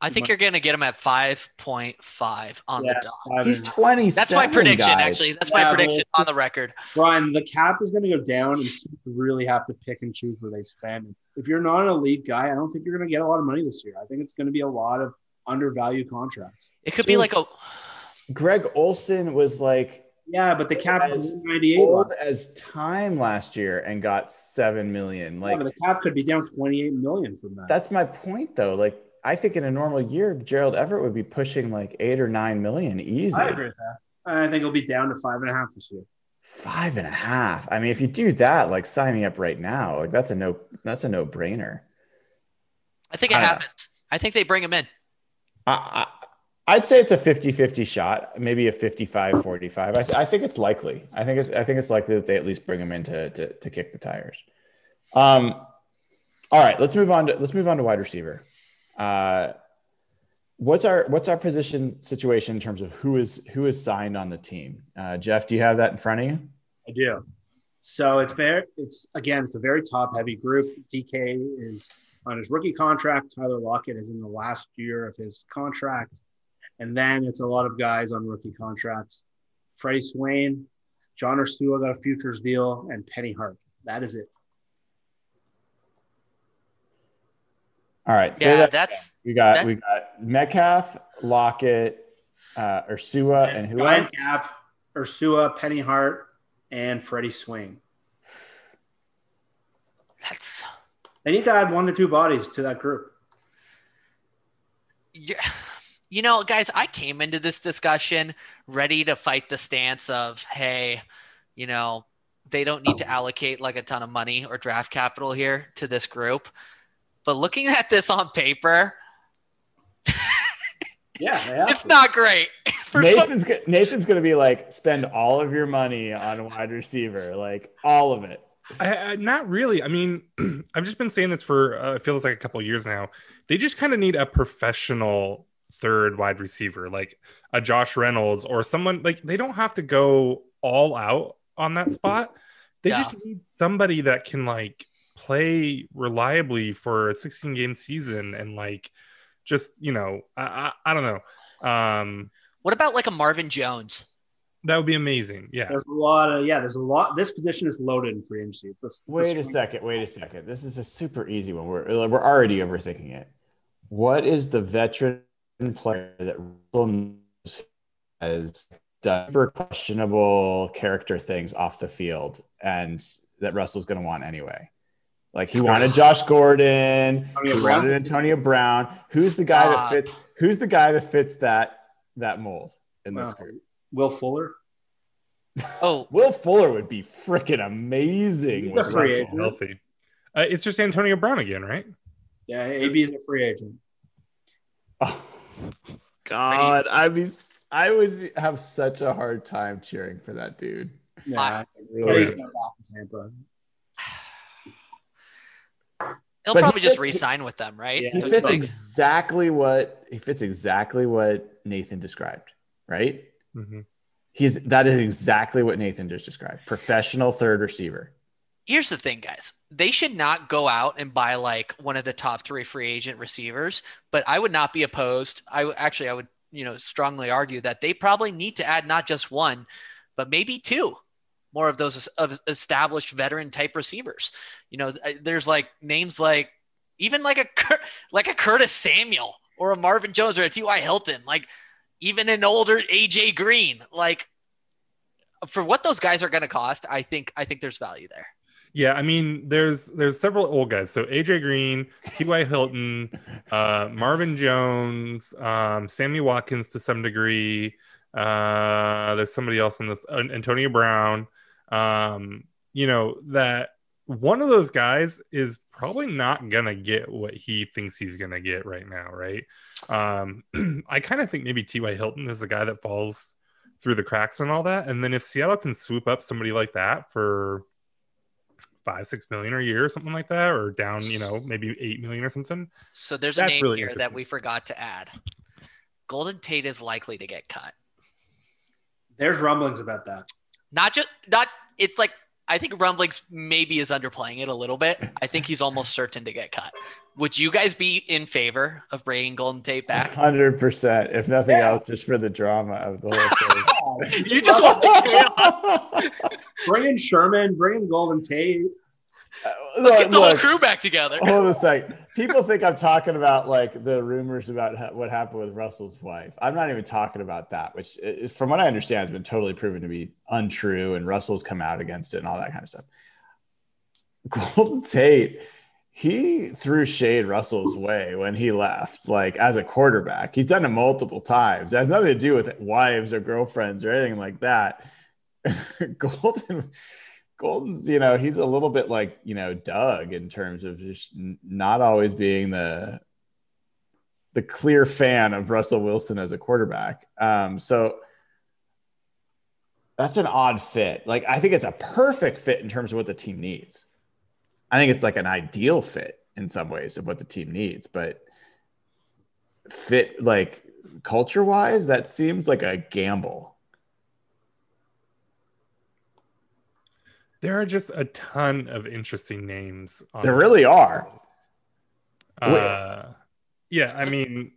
I think you're going to get him at 5.5 on Yeah, the dot. He's and- 20. That's my prediction, actually. That's my Yeah, prediction on the record. Brian, the cap is going to go down, and teams really have to pick and choose where they spend. If you're not an elite guy, I don't think you're going to get a lot of money this year. I think it's going to be a lot of undervalued contracts. It could be like a Greg Olsen was like Yeah, but the cap As is 98. old last- as time last year and got seven million. Yeah, Like but the cap could be down 28 million from that. that's my point, though. Like I think in a normal year, Gerald Everett would be pushing like eight or nine million easy. I agree with that. I think it'll be down to five and a half this year. Five and a half. I mean, if you do that, like signing up right now, like that's a no, that's a no brainer. I think it I don't know. happens. I think they bring him in. I, I, I'd say it's a 50-50 shot, maybe a 55-45. I, th- I think it's likely. I think it's I think it's likely that they at least bring him in to, to, to kick the tires. Um, all right, let's move on to let's move on to wide receiver. Uh, what's our what's our position situation in terms of who is who is signed on the team? Uh, Jeff, do you have that in front of you? I do. So it's very, it's again, it's a very top heavy group. DK is on his rookie contract. Tyler Lockett is in the last year of his contract. And then it's a lot of guys on rookie contracts. Freddie Swain, John Ursua got a futures deal, and Penny Hart. That is it. All right. say Yeah, that that's we got that- we got Metcalf, Lockett, uh, Ursua, and who Ryan else? Cap, Ursua, Penny Hart, and Freddie Swain. that's They need to add one to two bodies to that group. yeah. You know, guys, I came into this discussion ready to fight the stance of, hey, you know, they don't need to allocate like a ton of money or draft capital here to this group. But looking at this on paper, Yeah, they it's not great. For Nathan's go- Nathan's going to be like spend all of your money on a wide receiver, like all of it. I, I, not really. I mean, I've just been saying this for uh, it feels like a couple of years now. They just kind of need a professional third wide receiver, like a Josh Reynolds or someone like they don't have to go all out on that spot. They Yeah. just need somebody that can like play reliably for a 16 game season and like just you know I, I, I don't know um what about like a Marvin Jones? that would be amazing yeah There's a lot of yeah. There's a lot. This position is loaded in free agency. Let's, Wait a second. Wait a second. This is a super easy one. We're we're already overthinking it. What is the veteran player that has done super questionable character things off the field, and that Russell's going to want anyway? Like he wanted Josh Gordon, Antonio he Brown? wanted Antonio Brown. Who's the guy Stop. that fits? Who's the guy that fits that that mold in this group? Will Fuller. Oh, Will Fuller would be freaking amazing He's a free agent. healthy uh, it's just Antonio Brown again right Yeah, AB is a free agent. Oh, God, I mean, I would have such a hard time cheering for that dude. Yeah, Really. he's going back to Tampa. He'll But he probably just fits- re-sign with them, right? Yeah, He fits think? exactly what he fits exactly what Nathan described, right? mm-hmm. He's that is exactly what Nathan just described. Professional third receiver. Here's the thing, guys. They should not go out and buy like one of the top three free agent receivers, but I would not be opposed. I actually, I would, you know, strongly argue that they probably need to add not just one, but maybe two more of those of established veteran type receivers. You know, there's like names like even like a like a Curtis Samuel or a Marvin Jones or a T.Y. Hilton, like even an older AJ Green, like for what those guys are going to cost, I think I think there's value there. Yeah, I mean, there's there's several old guys. So AJ Green, T.Y. Hilton, uh, Marvin Jones, um, Sammy Watkins to some degree. Uh, there's somebody else in this, uh, Antonio Brown. Um, you know that one of those guys is probably not gonna get what he thinks he's gonna get right now, right? Um, I kind of think maybe T.Y. Hilton is the guy that falls through the cracks and all that. And then if Seattle can swoop up somebody like that for five, six million a year or something like that, or down, you know, maybe eight million or something. So there's a That's name really here that we forgot to add. Golden Tate is likely to get cut. There's rumblings about that. Not just not. It's like I think rumblings maybe is underplaying it a little bit. I think he's almost certain to get cut. Would you guys be in favor of bringing Golden Tate back? Hundred percent. If nothing else, just for the drama of the whole thing. You just want the chaos. Bring in Sherman. Bring in Golden Tate. Uh, Let's get the whole crew back together. Hold a sec. People think I'm talking about like the rumors about ha- what happened with Russell's wife. I'm not even talking about that, which, uh, i- from what I understand, has been totally proven to be untrue. And Russell's come out against it and all that kind of stuff. Golden Tate, he threw shade Russell's way when he left, like as a quarterback. He's done it multiple times. It has nothing to do with wives or girlfriends or anything like that. Golden. Golden's, you know, he's a little bit like, you know, Doug in terms of just not always being the the clear fan of Russell Wilson as a quarterback. Um, so that's an odd fit. Like, I think it's a perfect fit in terms of what the team needs. I think it's like an ideal fit in some ways of what the team needs, but fit like culture wise, that seems like a gamble. There are just a ton of interesting names. On There really are. Uh, yeah, I mean,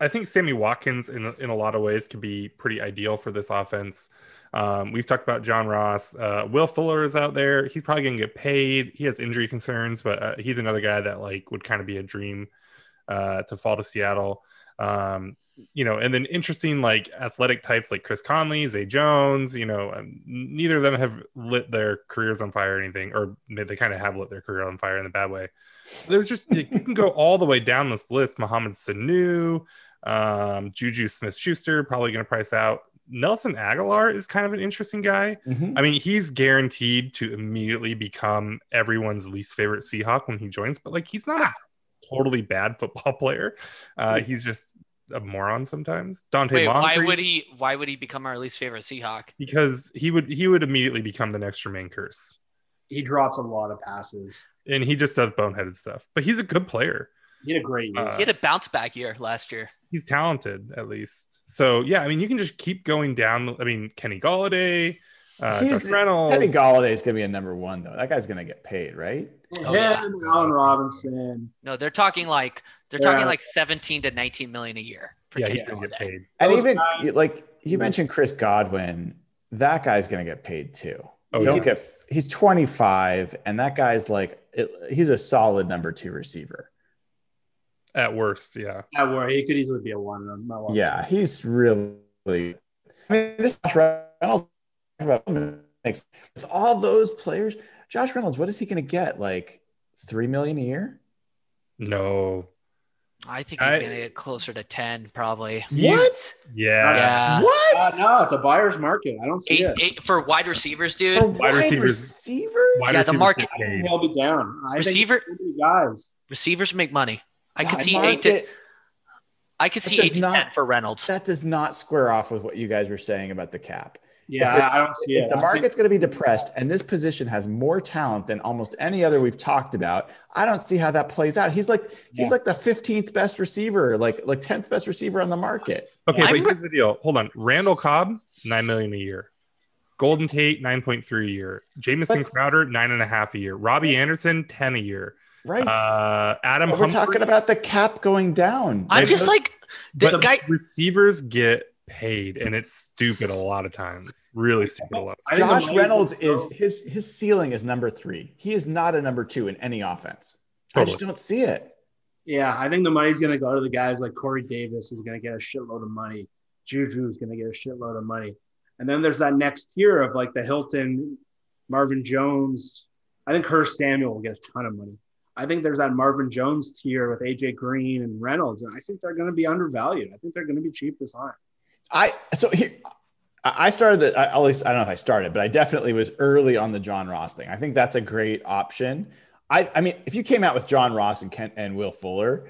I think Sammy Watkins in in a lot of ways could be pretty ideal for this offense. Um, we've talked about John Ross. Uh, Will Fuller is out there. He's probably going to get paid. He has injury concerns, but uh, he's another guy that like would kind of be a dream uh, to fall to Seattle. Um, you know, and then interesting like athletic types like Chris Conley, Zay Jones. You know, um, neither of them have lit their careers on fire or anything, or they kind of have lit their career on fire in a bad way. There's just you can go all the way down this list. Mohamed Sanu, um, Juju Smith Schuster, probably going to price out. Nelson Agholor is kind of an interesting guy. Mhm. I mean, he's guaranteed to immediately become everyone's least favorite Seahawk when he joins, but like he's not a totally bad football player. Uh, he's just a moron sometimes. Dante Wait, why would he? Why would he become our least favorite Seahawk? because he would he would immediately become the next Jermaine Kearse. He drops a lot of passes. And he just does boneheaded stuff. But he's a good player. He had a great year. Uh, He had a bounce back year last year. he's talented at least. So yeah, I mean, you can just keep going down. I mean, Kenny Golladay, uh, He's- Josh Reynolds. Teddy Golladay is going to be a number one though. That guy's going to get paid, right? Oh, Him, yeah. Allen Robinson. No, they're talking like they're Yeah. talking like 17 to 19 million a year. For yeah, he's gonna get paid. And Those even guys- like you mentioned Chris Godwin, that guy's going to get paid too. Oh, Don't yeah. get he's 25 and that guy's like it, he's a solid number 2 receiver. At worst, yeah. At where he could easily be a one. not one. Yeah, he's really I mean this Josh Reynolds makes with all those players, Josh Reynolds, what is he going to get? Like 3 million a year? No. I think he's I- gonna get closer to 10 probably. What? Yeah. Yeah. What? Uh, no, it's a buyer's market. I don't see Eight, it. eight for wide receivers, dude. For Wide wide receivers- receiver? Wide Yeah, the market- get I think paid. he'll be down. I Receiver- think guys. Receivers make money. I could God, see eight to I could That see does eight to not- 10 for Reynolds. that does not square off with what you guys were saying about the cap. Yeah, If it- I don't see If it. the I think- market's going to be depressed and this position has more talent than almost any other we've talked about, I don't see how that plays out. He's like Yeah. he's like the 15th best receiver, like like 10th best receiver on the market. Okay, I'm but here's the deal. Hold on. Randall Cobb, nine million a year. Golden Tate, nine point three a year. Jamison But- Crowder, nine and a half a year. Robbie Anderson, ten a year. Right. Uh, Adam But we're Humphrey, talking about the cap going down. I'm I just like the but guy receivers get paid, and it's stupid a lot of times. Really stupid a lot. I think Josh Reynolds is his his ceiling is number three. He is not a number two in any offense. I just don't see it. Yeah, I think the money's going to go to the guys like Corey Davis is going to get a shitload of money. Juju is going to get a shitload of money. And then there's that next tier of like the Hilton, Marvin Jones. I think Curtis Samuel will get a ton of money. I think there's that Marvin Jones tier with AJ Green and Reynolds. And I think they're going to be undervalued. I think they're going to be cheap this time. I so here I started the I, at least I don't know if I started, but I definitely was early on the John Ross thing. I think that's a great option. I I mean, if you came out with John Ross and Kent and Will Fuller,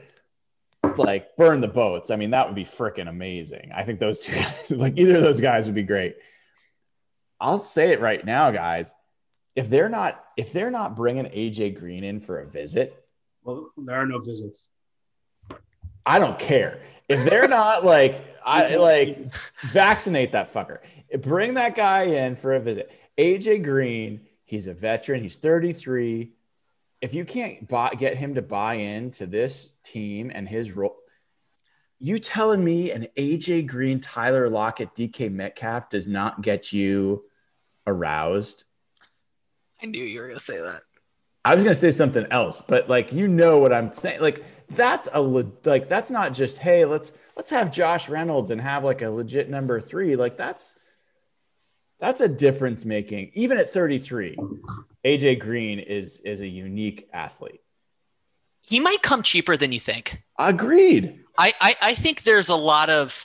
like burn the boats. I mean, that would be freaking amazing. I think those two guys, like either of those guys would be great. I'll say it right now, guys. If they're not if they're not bringing AJ Green in for a visit, Well, there are no visits. I don't care. If they're not like, I like vaccinate that fucker. Bring that guy in for a visit. AJ Green, he's a veteran. He's 33. If you can't buy, get him to buy into this team and his role, you telling me an AJ Green, Tyler Lockett, DK Metcalf does not get you aroused? I knew you were gonna say that. I was gonna say something else, but like you know what I'm saying. Like that's a like that's not just hey let's let's have Josh Reynolds and have like a legit number three. Like that's that's a difference making. Even at 33, AJ Green is is a unique athlete. He might come cheaper than you think. Agreed. I, I, I think there's a lot of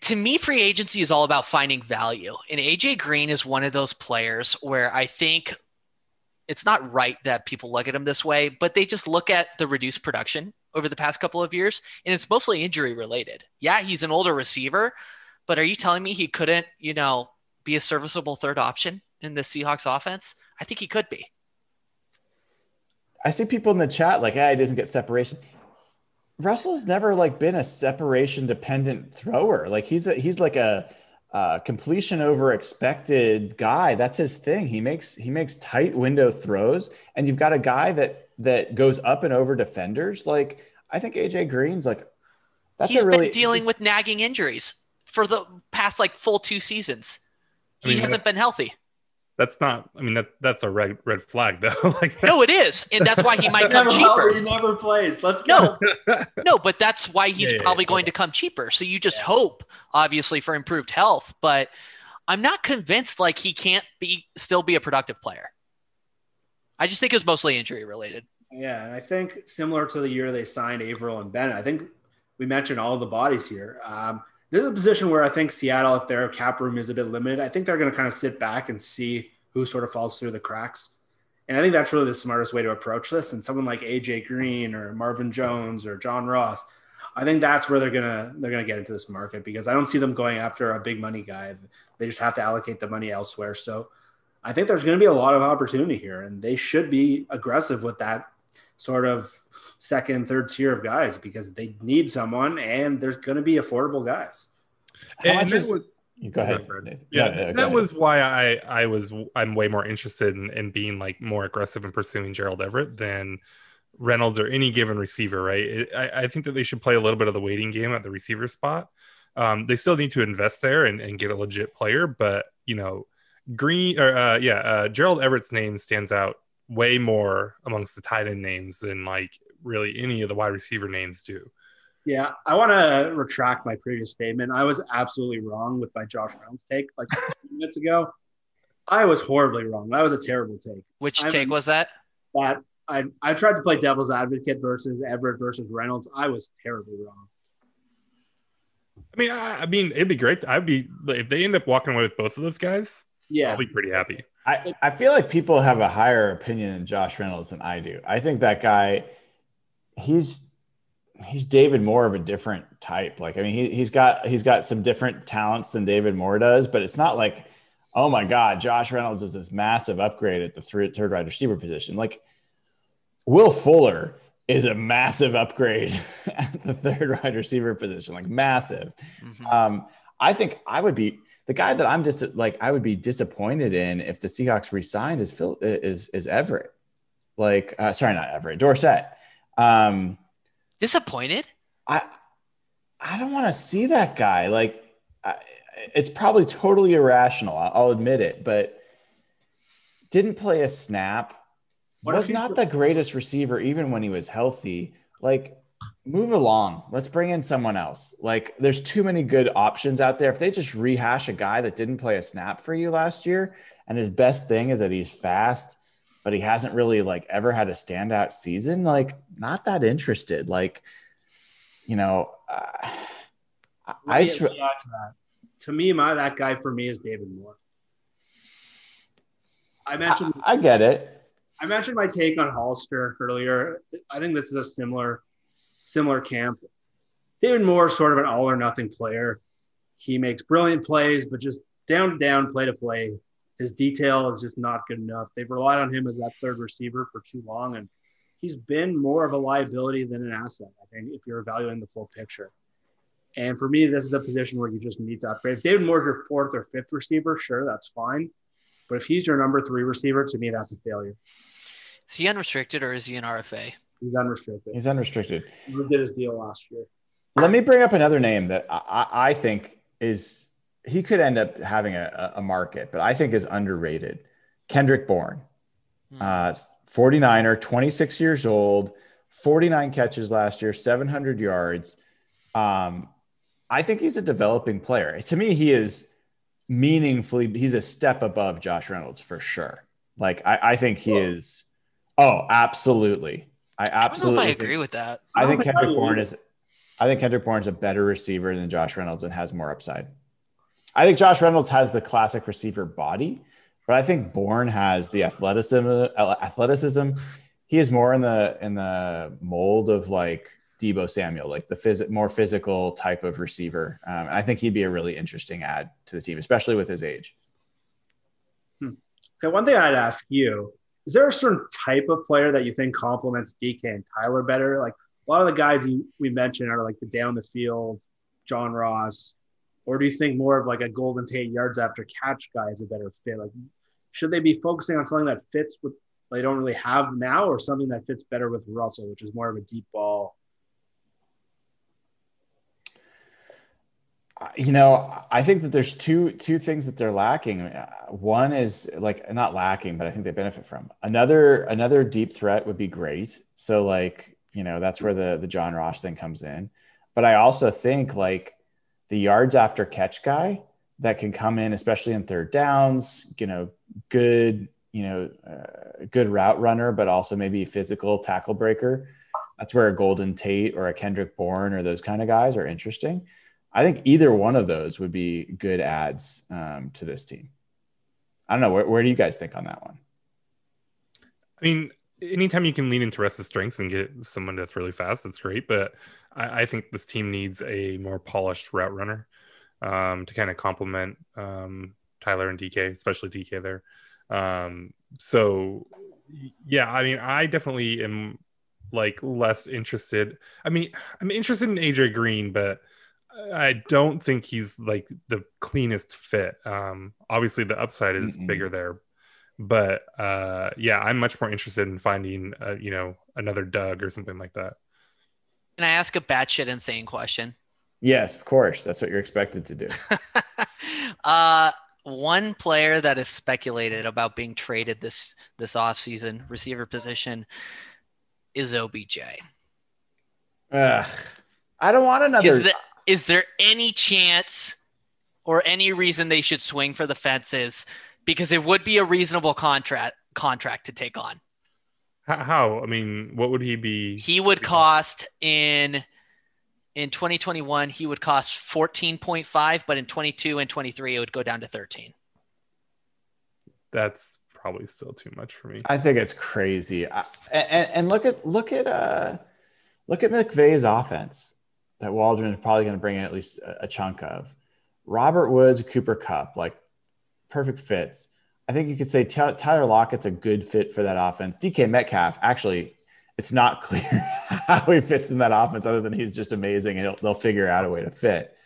to me free agency is all about finding value and aj green is one of those players where i think it's not right that people look at him this way but they just look at the reduced production over the past couple of years and it's mostly injury related yeah he's an older receiver but are you telling me he couldn't you know be a serviceable third option in the seahawks offense i think he could be I see people in the chat like, hey, he doesn't get separation. Russell's never like been a separation dependent thrower. Like he's a he's like a uh, completion over expected guy. That's his thing. He makes he makes tight window throws, and you've got a guy that that goes up and over defenders. Like I think AJ Green's like that's He's a really been dealing with nagging injuries for the past like full two seasons I he mean, hasn't been healthy That's not. I mean, that that's a red red flag though. like No, it is, and that's why he might come cheaper. He never plays. Let's go. No, no, but that's why he's Yeah, yeah, probably yeah. going to come cheaper. So you just hope, obviously, for improved health. But I'm not convinced like he can't be still be a productive player. I just think it was mostly injury related. Yeah, and I think similar to the year they signed Avril and Bennett, I think we mentioned all the bodies here. Um, this is a position where I think Seattle, if their cap room is a bit limited, I think they're going to kind of sit back and see who sort of falls through the cracks. And I think that's really the smartest way to approach this. And someone like AJ Green or Marvin Jones or John Ross, I think that's where they're gonna they're gonna get into this market because I don't see them going after a big money guy. They just have to allocate the money elsewhere. So I think there's going to be a lot of opportunity here, and they should be aggressive with that sort of second, third tier of guys because they need someone, and there's going to be affordable guys. How and much was go ahead. Fred. Nathan. Yeah, No, no, go that ahead. was why I I was I'm way more interested in, in being like more aggressive in pursuing Gerald Everett than Reynolds or any given receiver. Right? It, I, I think that they should play a little bit of the waiting game at the receiver spot. Um, they still need to invest there and, and get a legit player, but you know, Green or uh, yeah, uh, Gerald Everett's name stands out way more amongst the tight end names than like really any of the wide receiver names do. Yeah, I want to retract my previous statement. I was absolutely wrong with my Josh Reynolds take like minutes ago. I was horribly wrong. That was a terrible take. Which I'm- take was that? That I I tried to play devil's advocate versus Everett versus Reynolds. I was terribly wrong. I mean, I, I mean, it'd be great. I'd be if they end up walking away with both of those guys. Yeah, I'll be pretty happy. I, I feel like people have a higher opinion than Josh Reynolds than I do. I think that guy, he's he's David Moore of a different type. Like, I mean, he, he's got he's got some different talents than David Moore does, but it's not like, oh my God, Josh Reynolds is this massive upgrade at the third, third wide receiver position. Like, Will Fuller is a massive upgrade at the third wide receiver position, like massive. Mhm. Um, I think I would be the guy that I'm just like I would be disappointed in if the Seahawks resigned is Phil is is Everett. Like uh, sorry, not Everett, Dorsett. Um, Disappointed? I I don't want to see that guy. Like I, it's probably totally irrational. I- I'll admit it, but didn't play a snap. What was not the- the greatest receiver even when he was healthy. Like move along. Let's bring in someone else. Like there's too many good options out there. If they just rehash a guy that didn't play a snap for you last year and his best thing is that he's fast, but he hasn't really like ever had a standout season, like not that interested. Like, you know, uh, I, I just, to me, my that guy for me is David Moore. I I, mentioned I get it. I mentioned my take on Hollister earlier. I think this is a similar similar camp. David Moore is sort of an all or nothing player. He makes brilliant plays, but just down to down, play to play. His detail is just not good enough. They've relied on him as that third receiver for too long, and he's been more of a liability than an asset. I think if you're evaluating the full picture. And for me, this is a position where you just need to upgrade. If David Moore's your fourth or fifth receiver, sure, that's fine. But if he's your number three receiver, to me, that's a failure. Is he unrestricted or is he an RFA? He's unrestricted. He's unrestricted. He did his deal last year. Let me bring up another name that I, I I think is he could end up having a, a market, but I think is underrated. Kendrick Bourne, uh, 49er, 26 years old, 49 catches last year, 700 yards. Um, I think he's a developing player. To me, he is meaningfully, he's a step above Josh Reynolds for sure. Like, I, I think he is. Oh, absolutely. I I don't know absolutely if I think- agree with that. I I think don't I Kendrick Bourne is. I think Kendrick Bourne's a better receiver than Josh Reynolds and has more upside. I think Josh Reynolds has the classic receiver body, but I think Bourne has the athleticism. Athleticism. He is more in the in the mold of like Deebo Samuel, like the phys- more physical type of receiver. Um, and I think he'd be a really interesting add to the team, especially with his age. Okay, one thing I'd ask you is there a certain type of player that you think complements DK and Tyler better? Like a lot of the guys you, we mentioned are like the down the field, John Ross, or do you think more of like a Golden Tate yards after catch guy is a better fit? Like, should they be focusing on something that fits with they don't really have now, or something that fits better with Russell, which is more of a deep ball? You know, I think that there's two two things that they're lacking. One is like not lacking, but I think they benefit from. Another another deep threat would be great. So like, you know, that's where the the John Ross thing comes in. But I also think like the yards after catch guy that can come in, especially in third downs, you know, good, you know, uh, good route runner, but also maybe physical tackle breaker. That's where a Golden Tate or a Kendrick Bourne or those kind of guys are interesting. I think either one of those would be good ads um, to this team. I don't know. Where, where do you guys think on that one? I mean, anytime you can lean into Russ's strengths and get someone that's really fast, that's great. But I, I think this team needs a more polished route runner um, to kind of complement um, Tyler and DK, especially DK there. Um, so, yeah, I mean, I definitely am like less interested. I mean, I'm interested in AJ Green, but I don't think he's like the cleanest fit. Um, obviously, the upside is Mm-mm. bigger there, but uh, yeah, I'm much more interested in finding, uh, you know, another Doug or something like that. Can I ask a batshit insane question? Yes, of course. That's what you're expected to do. uh, one player that is speculated about being traded this this offseason, receiver position, is OBJ. Ugh. I don't want another. Is, the, is there any chance or any reason they should swing for the fences? Because it would be a reasonable contract contract to take on. How? how? I mean, what would he be? He would cost in in 2021 he would cost 14.5 but in 22 and 23 it would go down to 13 That's probably still too much for me. I think it's crazy. I, and, and look at look at uh look at McVay's offense that Waldron is probably going to bring in at least a, a chunk of. Robert Woods, Cooper Kupp, like perfect fits. I think you could say Ty- Tyler Lockett's a good fit for that offense. DK Metcalf, actually, it's not clear how he fits in that offense, other than he's just amazing and they'll figure out a way to fit.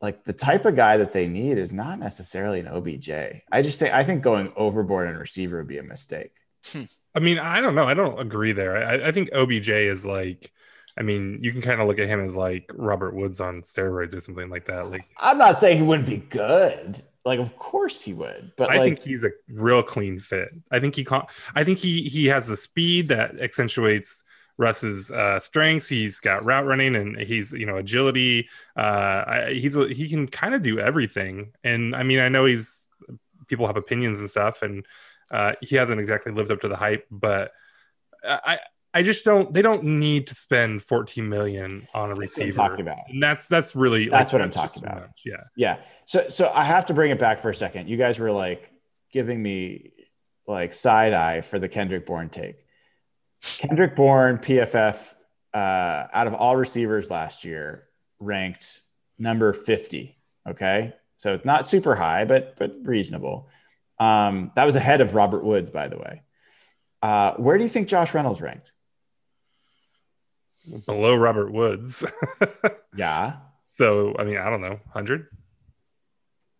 Like the type of guy that they need is not necessarily an OBJ. I just think I think going overboard in receiver would be a mistake. Hmm. I mean, I don't know. I don't agree there. I, I think OBJ is like, I mean, you can kind of look at him as like Robert Woods on steroids or something like that. Like, I'm not saying he wouldn't be good. Like, of course he would, but I like, think he's a real clean fit. I think he, con- I think he he has the speed that accentuates Russ's uh, strengths. He's got route running and he's you know agility. Uh, I, he's he can kind of do everything. And I mean, I know he's people have opinions and stuff, and uh, he hasn't exactly lived up to the hype. But I I just don't. They don't need to spend 14 million on a That's what I'm receiver. talking about. And that's that's really That's what I'm talking about. much. Yeah. Yeah. So so I have to bring it back for a second. You guys were like giving me like side eye for the Kendrick Bourne take. Kendrick Bourne, PFF, uh, out of all receivers last year, ranked number 50. Okay. So it's not super high, but but reasonable. Um, that was ahead of Robert Woods, by the way. Uh, where do you think Josh Reynolds ranked? Below Robert Woods. Yeah. so I mean, I don't know, hundred.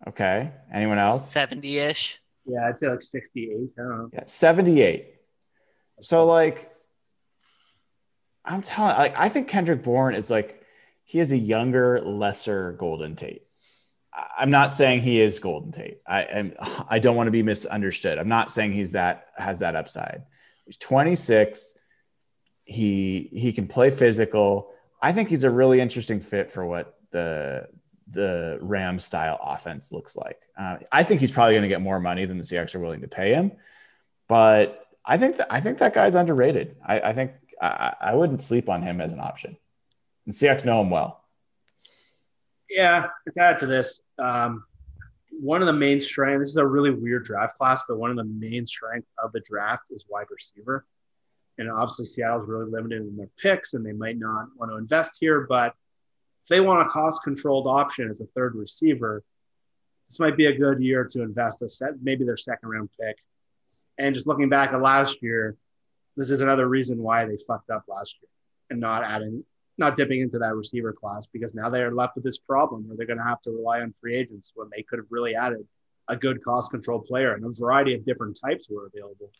Okay. Anyone else? 70-ish Yeah, I'd say like 68. I don't know. Yeah, 78. So like I'm telling like I think Kendrick Bourne is like he is a younger, lesser Golden Tate. I- I'm not saying he is Golden Tate. I am I don't want to be misunderstood. I'm not saying he's that has that upside. He's 26. He he can play physical. I think he's a really interesting fit for what the the Ram style offense looks like. Uh, I think he's probably going to get more money than the Seahawks are willing to pay him, but I think that I think that guy's underrated. I, I think I, I wouldn't sleep on him as an option. And Seahawks know him well. Yeah, to add to this, um, one of the main strengths, this is a really weird draft class, but one of the main strengths of the draft is wide receiver. And obviously, Seattle's really limited in their picks, and they might not want to invest here. But if they want a cost controlled option as a third receiver, this might be a good year to invest a set, maybe their second round pick. And just looking back at last year, this is another reason why they fucked up last year and not adding not dipping into that receiver class because now they're left with this problem where they're going to have to rely on free agents when they could have really added a good cost control player and a variety of different types were available.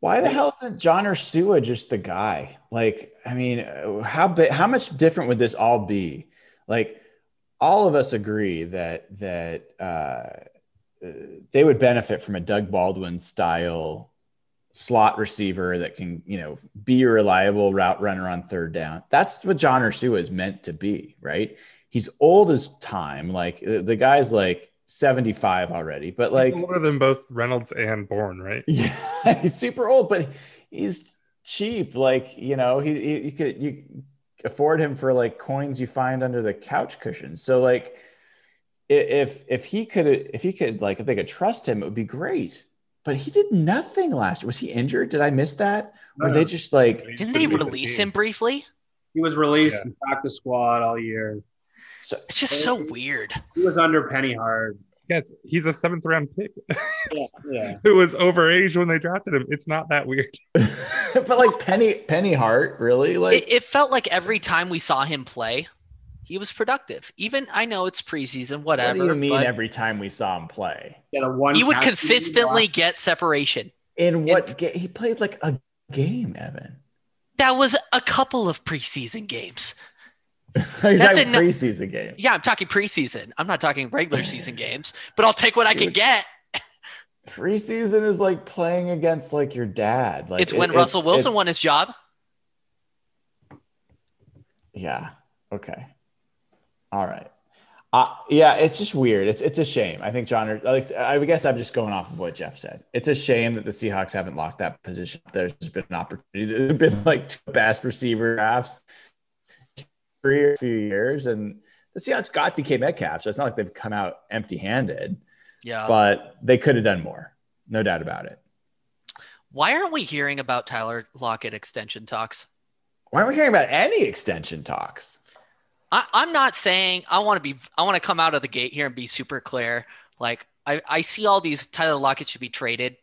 Why the hell isn't John Ursua just the guy? Like, I mean, how how much different would this all be? Like, all of us agree that that uh, they would benefit from a Doug Baldwin style slot receiver that can, you know, be a reliable route runner on third down. That's what John Ursua is meant to be, right? He's old as time. Like the guy's like 75 already, but like He's older than both Reynolds and Bourne, right? Yeah, he's super old, but he's cheap. Like, you know, he, he you could you afford him for like coins you find under the couch cushions. So like if if he could if he could like if they could trust him, it would be great. But he did nothing last year. Was he injured? Did I miss that? Or No. they just like Didn't they Shouldn't the release him briefly? He was released Yeah. and practice squad all year. So It's just so weird. He was under Penny Hart. Yes, he's a seventh round pick. Yeah, yeah. Who was overaged when they drafted him. It's not that weird. but like Penny Penny Hart, really? Like It, it felt like every time we saw him play, he was productive. Even I know it's preseason, what whatever. do you mean but every time we saw him play? Yeah, the one he would consistently he get separation. In what ga- he played like a game, Evan. That was a couple of preseason games. That's eno- preseason game. Yeah, I'm talking preseason. I'm not talking regular season games, but I'll take what I can Dude. get. Preseason is like playing against like your dad. Like it's when it- Russell Wilson won his job. Yeah. Okay. All right. Uh, yeah, it's just weird. It's it's a shame. I think John. Like, I guess I'm just going off of what Jeff said. It's a shame that the Seahawks haven't locked that position. There's been an opportunity. There's been like two best receiver drafts for a few years, and the Seahawks got DK Metcalf, so it's not like they've come out empty-handed. Yeah. But they could have done more, no doubt about it. Why aren't we hearing about Tyler Lockett extension talks? Why aren't we hearing about any extension talks? I, I'm not saying I want to be. I want to come out of the gate here and be super clear. Like I, I see all these Tyler Lockett should be traded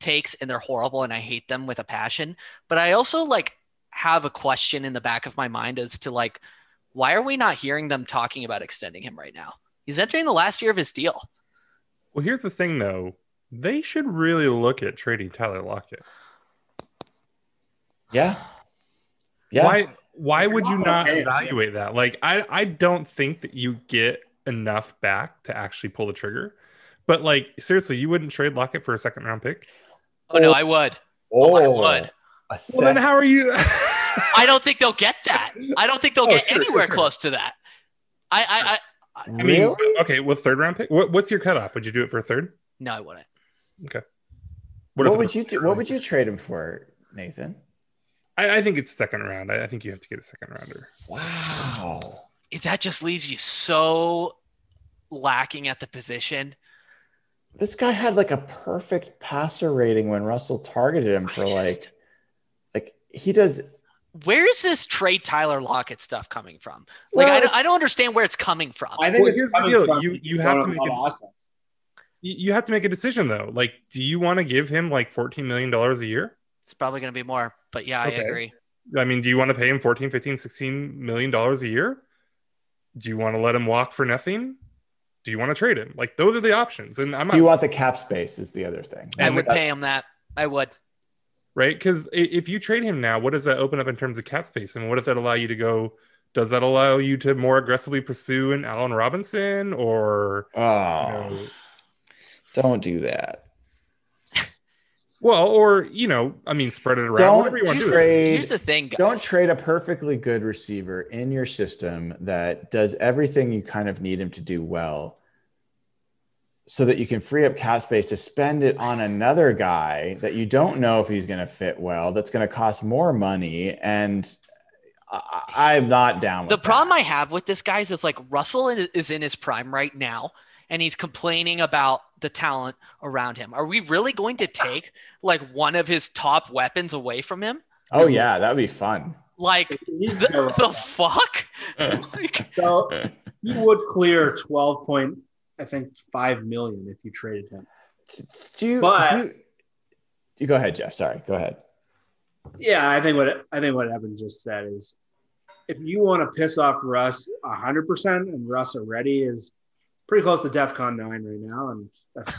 takes, and they're horrible, and I hate them with a passion. But I also like have a question in the back of my mind as to like, why are we not hearing them talking about extending him right now? He's entering the last year of his deal. Well, here's the thing though. They should really look at trading Tyler Lockett. Yeah. Yeah. Why why would you not evaluate that? Like I I don't think that you get enough back to actually pull the trigger. But like seriously, you wouldn't trade Lockett for a second round pick? Oh no, I would. Oh, I would. Oh. A Well then how are you I don't think they'll get that. I don't think they'll Oh, get sure, sure, anywhere sure. close to that. I, I, I, I mean, Really? okay, well, third round pick. What, what's your cutoff? Would you do it for a third? no, I wouldn't. Okay. What, if would you do? What would you trade him for, Nathan? I, I think it's second round. I, I think you have to get a second rounder. Wow. That just leaves you so lacking at the position. This guy had like a perfect passer rating when Russell targeted him for just- like, like he does. where is this trade Tyler Lockett stuff coming from? Like, I, don't, I don't understand where it's coming from. I think Well, it's here's the coming deal. from You- you have to make top it- offense. You, you have to make a decision though. Like, do you want to give him like fourteen million dollars a year? It's probably going to be more, but yeah, I agree. I mean, do you want to pay him 14, 15, 16 million dollars a year? Do you want to let him walk for nothing? Do you want to trade him? Like those are the options. And I'm Do you want the cap space? Is the other thing. I And would that- pay him that. I would. Right because if you trade him now, what does that open up in terms of cap space? And what does that allow you to go? Does that allow you to more aggressively pursue an Allen Robinson or you Oh, know, don't do that. well, or you know, I mean, spread it around. Don't whatever you want to do. trade. Here's the thing, guys. Don't trade a perfectly good receiver in your system that does everything you kind of need him to do well so that you can free up cap space to spend it on another guy that you don't know if he's going to fit well, that's going to cost more money. And I, I'm not down with the that. problem I have with this, guys, is like Russell is is in his prime right now, and he's complaining about the talent around him. Are we really going to take like one of his top weapons away from him? Oh, yeah, that'd be fun. Like the, the fuck? like, So he would clear twelve point, I think five million if you traded him. Do you, But- do you, you go ahead, Jeff. Sorry. Go ahead. Yeah, I think what I think what Evan just said is, if you want to piss off Russ hundred percent, and Russ already is pretty close to DefCon nine right now, and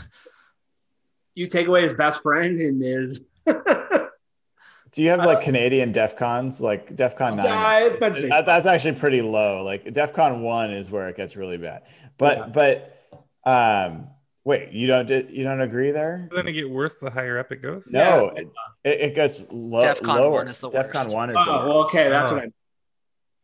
you take away his best friend and his Do you have like uh, Canadian DEF CONs, like DEF CON 9? Yeah, it's been safe. That, that's actually pretty low. Like DEF CON 1 is where it gets really bad. But, Yeah. but, um, wait, you don't, you don't agree there? Then it get worse the higher up it goes. No, it, it gets low, DEF CON lower. 1 is the DEF CON worst. 1 is Oh, the worst. well, okay, that's Oh. what I.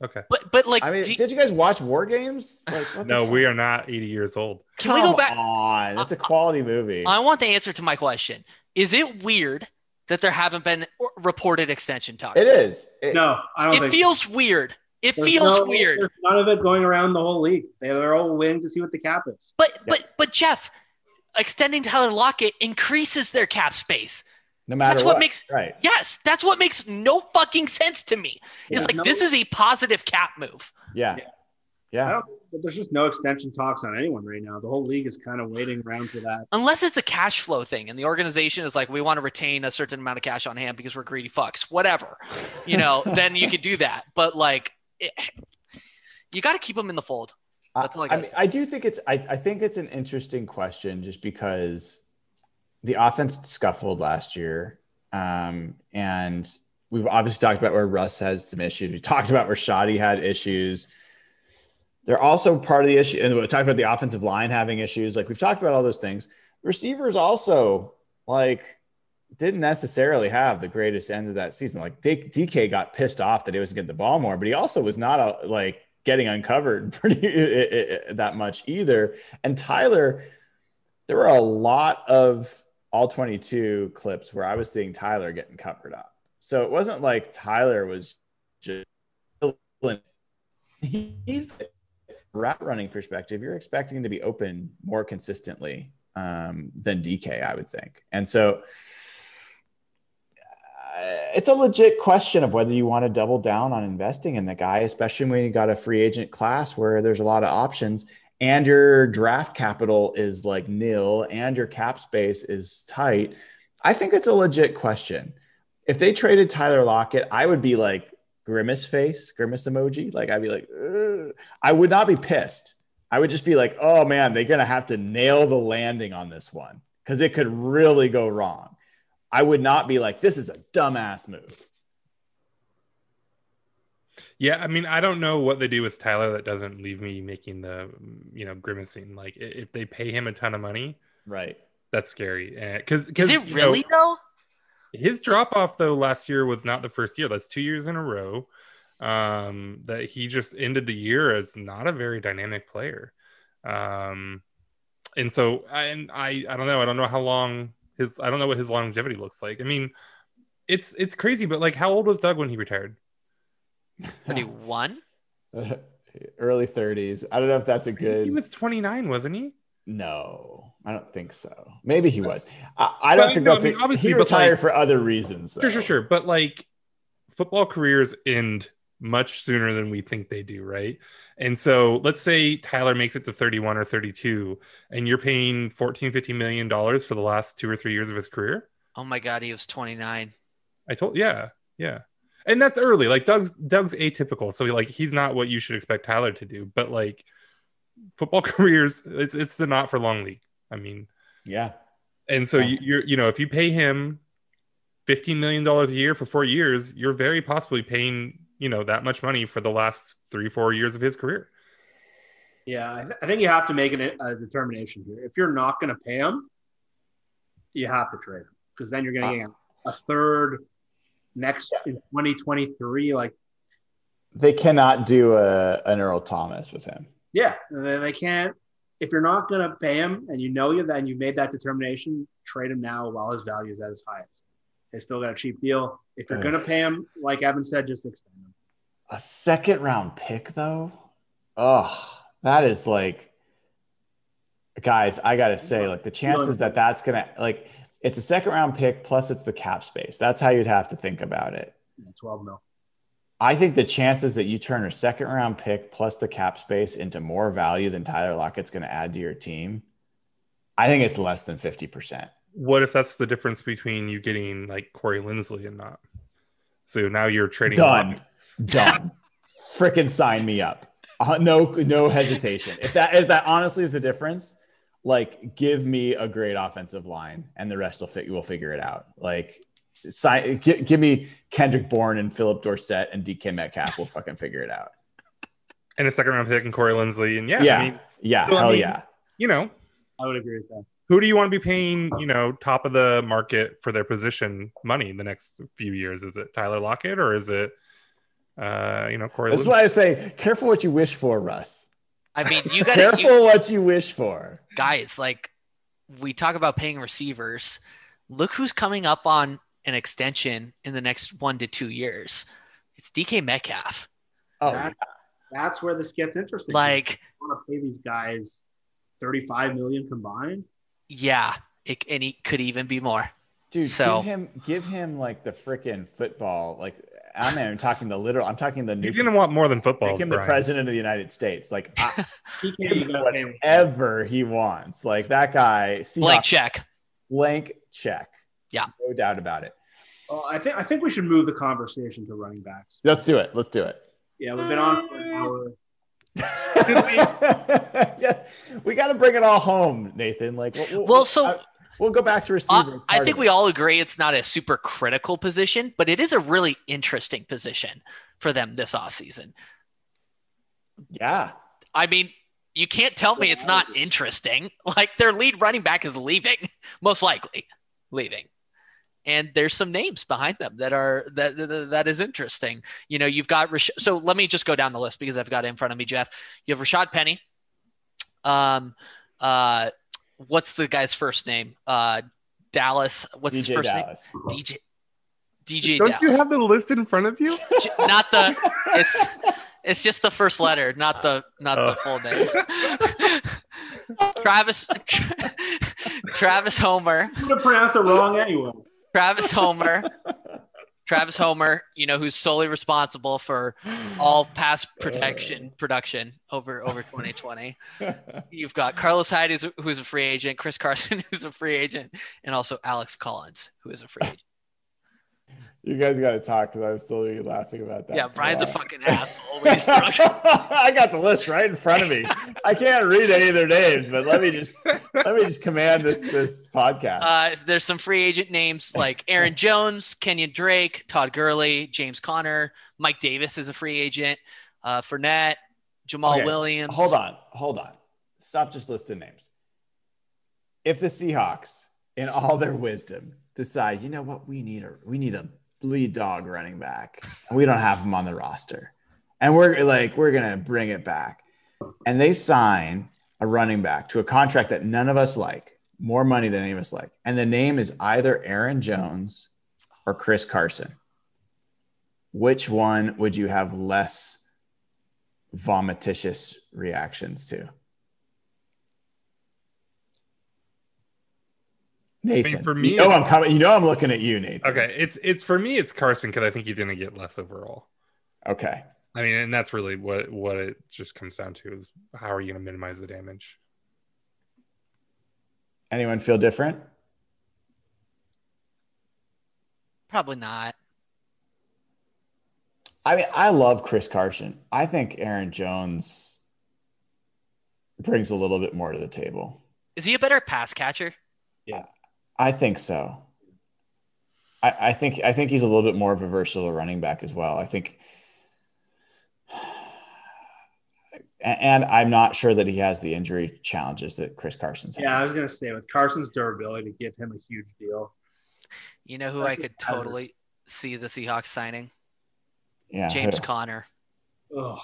Okay. But but like, I mean, do- did you guys watch War Games? Like, what No, fuck? we are not 80 years old. Can we go back- on, it's a quality movie. I want the answer to my question. Is it weird that there haven't been reported extension talks? It is. It- No, I don't It think. feels weird. It There's feels no- weird. There's none of it going around the whole league. They- They're all waiting to see what the cap is. But but but Jeff, extending Tyler Lockett increases their cap space. no matter That's what makes- right. Yes, that's what makes no fucking sense to me. It's like No. this is a positive cap move. Yeah. Yeah. Yeah. I don't. But there's just no extension talks on anyone right now. The whole league is kind of waiting around for that. Unless it's a cash flow thing and the organization is like, we want to retain a certain amount of cash on hand because we're greedy fucks, whatever, you know, then you could do that. But like, it, you got to keep them in the fold. That's all I I, mean. I do think it's I, I think it's an interesting question just because the offense scuffled last year. Um, and we've obviously talked about where Russ has some issues. We talked about where Schotty had issues. They're also part of the issue, and we talked about the offensive line having issues. Like we've talked about all those things. Receivers also like didn't necessarily have the greatest end of that season. Like DK got pissed off that he was getting the ball more, but he also was not a, like getting uncovered pretty that much either. And Tyler, there were a lot of all 22 clips where I was seeing Tyler getting covered up. So it wasn't like Tyler was just he's the route running perspective. You're expecting him to be open more consistently um, than DK, I would think. And so uh, Uh, it's a legit question of whether you want to double down on investing in the guy, especially when you got a free agent class where there's a lot of options and your draft capital is like nil and your cap space is tight. I think it's a legit question. If they traded Tyler Lockett, I would be like grimace face, grimace emoji. Like I'd be like, "Ugh." I would not be pissed. I would just be like, oh man, they're gonna have to nail the landing on this one because it could really go wrong. I would not be like, this is a dumbass move. Yeah, I mean, I don't know what they do with Tyler that doesn't leave me making the, you know, grimacing. Like, if they pay him a ton of money, Right. that's scary. Because, Is it really though? his drop off though last year was not the first year. That's two years in a row. Um, that he just ended the year as not a very dynamic player. Um, and so, I- and I, I don't know. I don't know how long his. I don't know what his longevity looks like. I mean, it's it's crazy. But like, how old was Doug when he retired? But he won. Early 30s. I don't know if that's a good. He was 29, wasn't he? No, I don't think so. Maybe he was. I, I don't But, think no, I that's mean, a, obviously, he retired like- for other reasons. Though. Sure, sure, sure. But like football careers end much sooner than we think they do, right? And so let's say Tyler makes it to 31 or 32 and you're paying 14, 15 million dollars for the last two or three years of his career. Oh my god, he was 29. I told yeah, yeah. And that's early. Like Doug's Doug's atypical. So like he's not what you should expect Tyler to do. But like football careers, it's it's the not for long league. I mean, Yeah. and so Yeah. you, you're, you know, if you pay him fifteen million dollars a year for four years, you're very possibly paying, you know, that much money for the last three, four years of his career. Yeah, I, th- I think you have to make an, a determination here. If you're not going to pay him, you have to trade him because then you're going to uh, get a third next in 2023. Like, They cannot do a, an Earl Thomas with him. yeah, they, they can't. If you're not going to pay him and you know you, then you made that determination, trade him now while his value is at his highest. They still got a cheap deal. If you're going to pay him, like Evan said, just extend him. A second round pick, though? Oh, that is like, guys, I got to say, like, the chances that that's going to, like, it's a second round pick plus it's the cap space. That's how you'd have to think about it. Yeah, 12 mil. I think the chances that you turn a second round pick plus the cap space into more value than Tyler Lockett's going to add to your team, I think it's less than 50%. What if that's the difference between you getting like Corey Linsley and not? So now you're trading Done. Done. Freaking sign me up. Uh, no, no hesitation. If that if that honestly is the difference, like give me a great offensive line and the rest will fit. We'll figure it out. Like sign, give, give me Kendrick Bourne and Phillip Dorsett and DK Metcalf. We'll fucking figure it out. And a second round pick and Corey Linsley. And yeah, Yeah. I mean, Yeah, So, I mean- yeah. you know, I would agree with that. who do you want to be paying, you know, top of the market for their position money in the next few years? Is it Tyler Lockett or is it, uh, you know, Corey? That's Linsley? why I say, careful what you wish for, Russ. I mean, you got to Careful to what you wish for. guys. Like we talk about paying receivers. Look who's coming up on an extension in the next one to two years. It's DK Metcalf. Oh, That- That's where this gets interesting. Like, you want to pay these guys 35 million combined? yeah, it, and he could even be more. dude, So- give him, give him like the freaking football. Like I'm not even talking the literal. I'm talking the new. He's gonna want more than football. Make him the president of the United States. Like I, He can't him even pay whatever he wants. Like that guy. Blank check. Blank check. Yeah. no doubt about it. Well, I think I think we should move the conversation to running backs. Let's do it. Let's do it. Yeah, we've been on for an hour. yeah, we got to bring it all home, Nathan. Like, we'll, we'll- Well, so- I- we'll go back to Uh, receivers. I think we all agree it's not a super critical position, but it is a really interesting position for them this offseason. yeah. I mean, you can't tell me it's not interesting. Like their lead running back is leaving, most likely leaving. And there's some names behind them that are that that, that is interesting. You know, you've got Rash- so let me just go down the list because I've got it in front of me, Jeff. You have Rashad Penny. Um uh what's the guy's first name? Uh Dallas. What's his first Dallas. name? DJ DJ Don't Dallas. you have the list in front of you? Not the it's it's just the first letter, not the not the full name. Travis Travis Homer. I'm gonna pronounce it wrong anyway. Travis Homer. Travis Homer, you know, who's solely responsible for all pass uh. protection production over over 2020. You've got Carlos Hyde, who's a, who's a free agent, Chris Carson, who's a free agent, and also Alex Collins, who is a free agent. You guys got to talk because I'm still laughing about that. Yeah, Brian's a while. fucking asshole. I got the list right in front of me. I can't read any of their names, but let me just let me just command this this podcast. Uh, there's some free agent names like Aaron Jones, Kenyon Drake, Todd Gurley, James Conner, Mike Davis is a free agent, uh, Fournette, Jamaal Okay, Williams. hold on, hold on. Stop just listing names. If the Seahawks, in all their wisdom, decide, you know what, we need a we need a lead dog running back, and we don't have him on the roster, and we're like we're gonna bring it back, and they sign a running back to a contract that none of us like, more money than any of us like, and the name is either Aaron Jones or Chris Carson. Which one would you have less vomititious reactions to? Nathan, for me, you know I'm coming. You know I'm looking at you, Nathan. Okay, it's it's for me. It's Carson because I think he's gonna get less overall. Okay. I mean, and that's really what what it just comes down to is how are you gonna minimize the damage? Anyone feel different? Probably not. I mean, I love Chris Carson. I think Aaron Jones brings a little bit more to the table. Is he a better pass catcher? I think so. I, I think I think he's a little bit more of a versatile running back as well. I think, and I'm not sure that he has the injury challenges that Chris Carson's. had. Yeah, I was gonna say with Carson's durability, to give him a huge deal. You know who I could totally see the Seahawks signing? yeah. James who? Conner. Ugh.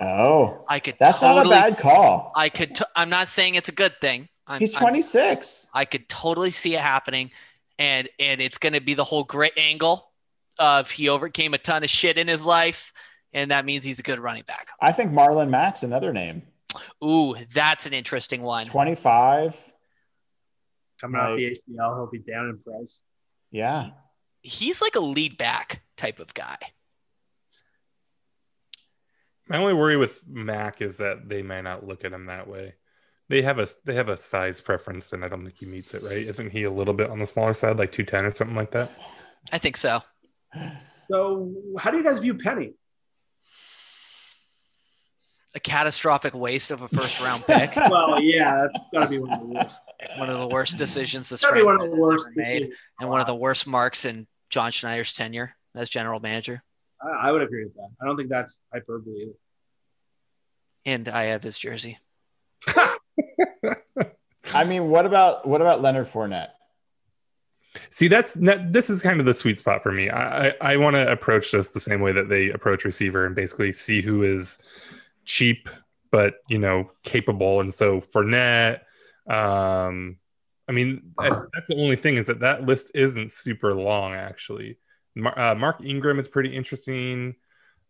Oh, I could that's totally. not a bad call. I could. T- I'm not saying it's a good thing. I'm, He's I'm- 26. I could totally see it happening, and and it's going to be the whole great angle of he overcame a ton of shit in his life, and that means he's a good running back. I think Marlon Mack's another name. Ooh, that's an interesting one. 25. Coming off Like- the ACL, he'll be down in price. Yeah. He's like a lead back type of guy. My only worry with Mack is that they might not look at him that way. They have a they have a size preference, and I don't think he meets it. Right? Isn't he a little bit on the smaller side, like two ten or something like that? I think so. So, how do you guys view Penny? a catastrophic waste of a first round pick. Well, yeah, that's got to be one of the worst. one of the worst decisions this Gotta one of franchise the has worst. ever made, and one of the worst marks in John Schneider's tenure as general manager. I, I would agree with that. I don't think that's hyperbole. either. And I have his jersey. I mean, what about what about Leonard Fournette? See, that's that, this is kind of the sweet spot for me. I I, I want to approach this the same way that they approach receiver and basically see who is cheap but you know capable. And so Fournette, um, I mean that's the only thing is that that list isn't super long actually. Mar- uh, Mark Ingram is pretty interesting.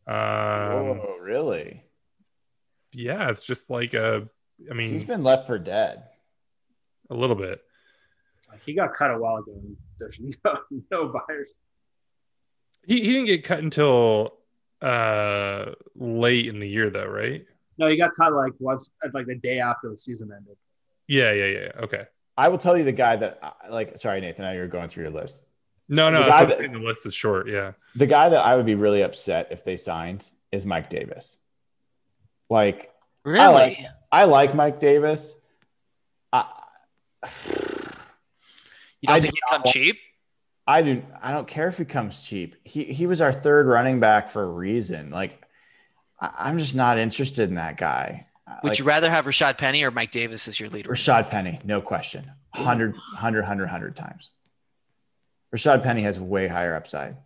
Um, oh, really? yeah, it's just like a. I mean, He's been left for dead. A little bit. Like he got cut a while ago. There's no, no buyers. He he didn't get cut until uh late in the year though, right? No, he got cut like once, like the day after the season ended. Yeah, yeah, yeah. Okay. I will tell you the guy that like. Sorry, Nathan. Now you're going through your list. No, no, The guy that- the list is short. Yeah. The guy that I would be really upset if they signed is Mike Davis. Like Really? like- I like Mike Davis. I, you don't I think do he'd come want- cheap? I do. I don't care if he comes cheap. He he was our third running back for a reason. Like I, I'm just not interested in that guy. Would Like, you rather have Rashad Penny or Mike Davis as your leader? Rashad Penny, no question. 100, 100, 100, 100 times. Rashad Penny has way higher upside.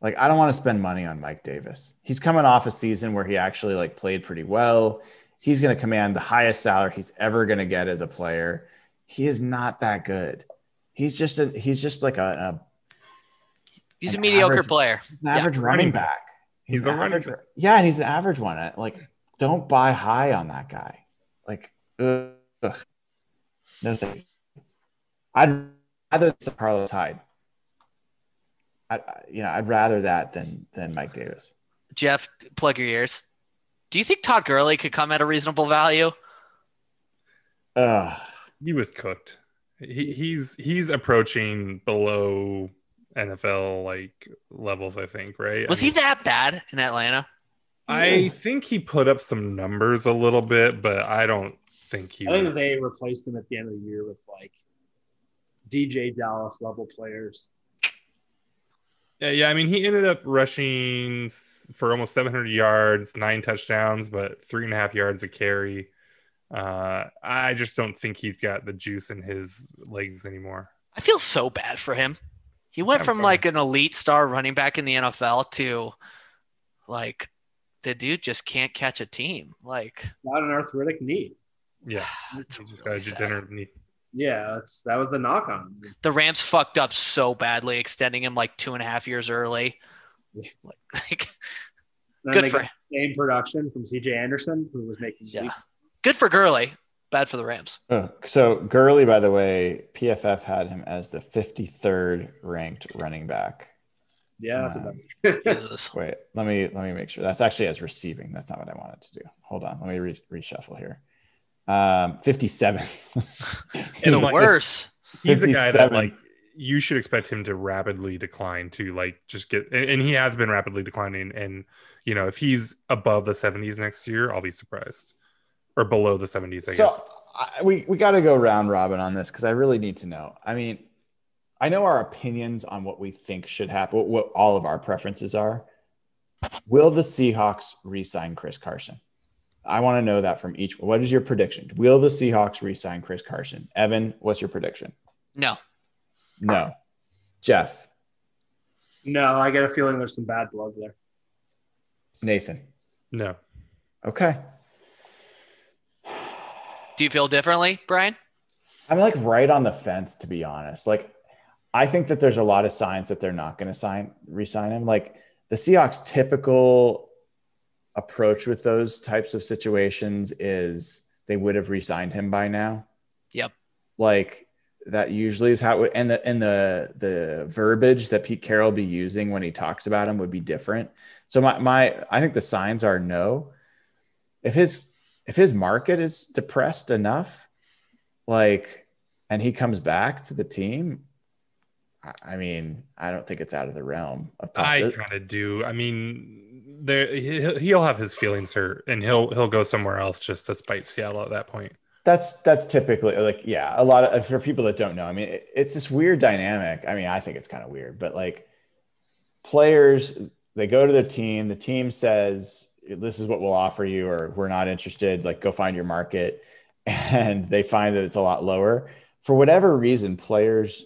Like, I don't want to spend money on Mike Davis. He's coming off a season where he actually like played pretty well. He's going to command the highest salary he's ever going to get as a player. He is not that good. He's just a he's just like a, He's a mediocre average- player. an average running running back. He's an a running average, Yeah, and he's an average one. Uh, Like, don't buy high on that guy. Like, ugh. no thanks. I'd rather it's Carlos Hyde. I, I- you know, I'd rather that than than Mike Davis. Jeff, plug your ears. Do you think Todd Gurley could come at a reasonable value? Ugh. He was cooked. He, he's he's approaching below NFL like levels, I think, right? Was I he that bad in Atlanta? I think he put up some numbers a little bit, but I don't think he I was think they replaced him at the end of the year with like DJ Dallas level players. Yeah, yeah. I mean, he ended up rushing for almost 700 yards, nine touchdowns, but three and a half yards a carry. Uh, I just don't think he's got the juice in his legs anymore. I feel so bad for him. He went Yeah, from bro. like an elite star running back in the NFL to like the dude just can't catch a team. Like Not an arthritic knee. Yeah, it's he's just really got a sad. degenerate knee. Yeah, that's that was the knock on him. the Rams fucked up so badly, extending him like two and a half years early. Yeah. Like, like, good for got Same production from CJ Anderson, who was making yeah, good for Gurley, bad for the Rams. Oh, so Gurley, by the way, PFF had him as the 53rd ranked running back. yeah, that's Um, about Jesus. Wait, let me let me make sure. That's actually as receiving. That's not what I wanted to do. Hold on, let me re- reshuffle here. Um, 57. And So like- worse. He's a guy that like you should expect him to rapidly decline to like just get and, and he has been rapidly declining and you know if he's above the 70s next year i'll be surprised or below the 70s i so guess I, we we got to go round robin on this because I really need to know. I mean, I know our opinions on what we think should happen, what, what all of our preferences are. Will the Seahawks re-sign Chris Carson? I want to know that from each. What is your prediction? Will the Seahawks re-sign Chris Carson? Evan, what's your prediction? No. No. Jeff, no. I get a feeling there's some bad blood there. Nathan. no Okay. Do you feel differently, Brian? I'm like right on the fence, to be honest. Like, I think that there's a lot of signs that they're not going to sign, re-sign him. Like the Seahawks' typical approach with those types of situations is they would have re-signed him by now. Yep. Like that usually is how. It, and the and the the verbiage that Pete Carroll be using when he talks about him would be different. So my my I think the signs are no. If his if his market is depressed enough, like, and he comes back to the team, I- I mean, I don't think it's out of the realm of i possibility. kind of do i mean there he- he'll have his feelings hurt and he'll he'll go somewhere else just to spite Seattle at that point. That's that's typically like yeah, a lot of for people that don't know. I mean, it, it's this weird dynamic. I mean, I think it's kind of weird, but like players, they go to their team. The team says, "This is what we'll offer you," or "We're not interested." Like, go find your market, and they find that it's a lot lower. For whatever reason, players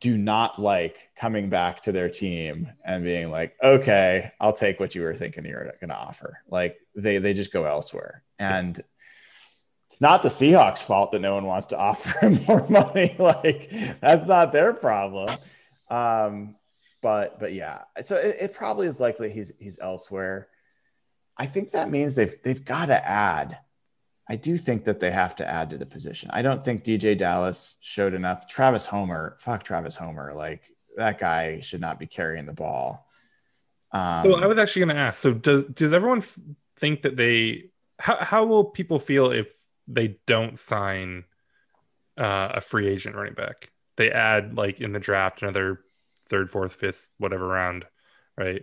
do not like coming back to their team and being like, "Okay, I'll take what you were thinking you're going to offer." Like, they they just go elsewhere, and it's not the Seahawks' fault that no one wants to offer more money. like that's not their problem. Um, but but yeah, so it, it probably is likely he's he's elsewhere. I think that means they've they've got to add. I do think that they have to add to the position. I don't think DJ Dallas showed enough. Travis Homer, fuck Travis Homer, like that guy should not be carrying the ball. Um, Well, I was actually going to ask. So does does everyone f- think that they how how will people feel if they don't sign uh, a free agent running back? They add like in the draft another third, fourth, fifth, whatever round, right?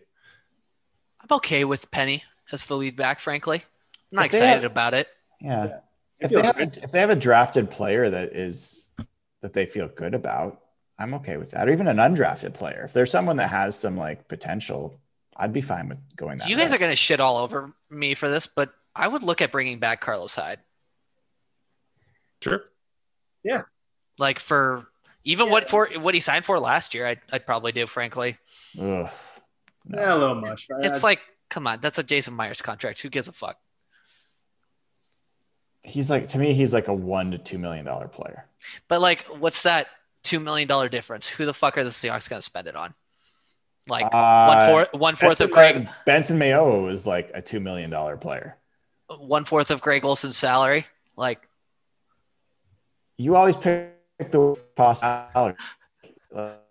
I'm okay with Penny as the lead back, frankly. I'm not excited have- about it. Yeah. Yeah. If they, have a, if they have a drafted player that is that they feel good about, I'm okay with that. Or even an undrafted player. If there's someone that has some like potential, I'd be fine with going that. You guys way. are going to shit all over me for this, but I would look at bringing back Carlos Hyde. Sure. Yeah. Like for even what for what he signed for last year, I'd, I'd probably do, frankly. Ugh. No. Yeah, a little much. Right? It's like, come on, that's a Jason Myers contract. Who gives a fuck? He's like to me, he's like a one to two million dollar player. But like, what's that two million dollar difference? Who the fuck are the Seahawks going to spend it on? Like one Uh, fourth, one fourth of Greg, Benson Mayowa is like a two million dollar player. one fourth of Greg Olsen's salary. Like, You always pick the cost salary. Like,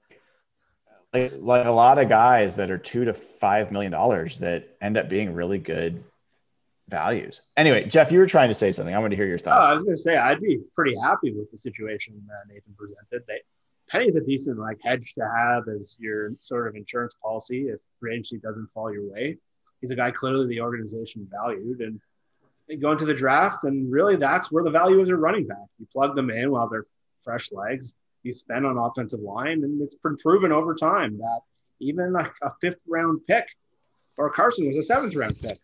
like, like a lot of guys that are two to five million dollars that end up being really good values. Anyway, Jeff, you were trying to say something. I want to hear your Oh, I was going to say I'd be pretty happy with the situation that Nathan presented. They, Penny's a decent like hedge to have as your sort of insurance policy if free agency doesn't fall your way. He's a guy clearly the organization valued, and they go into the draft, and really that's where the value is a running back. You plug them in while they're fresh legs. You spend on offensive line, and it's been proven over time that even like a fifth round pick or Carson was a seventh round pick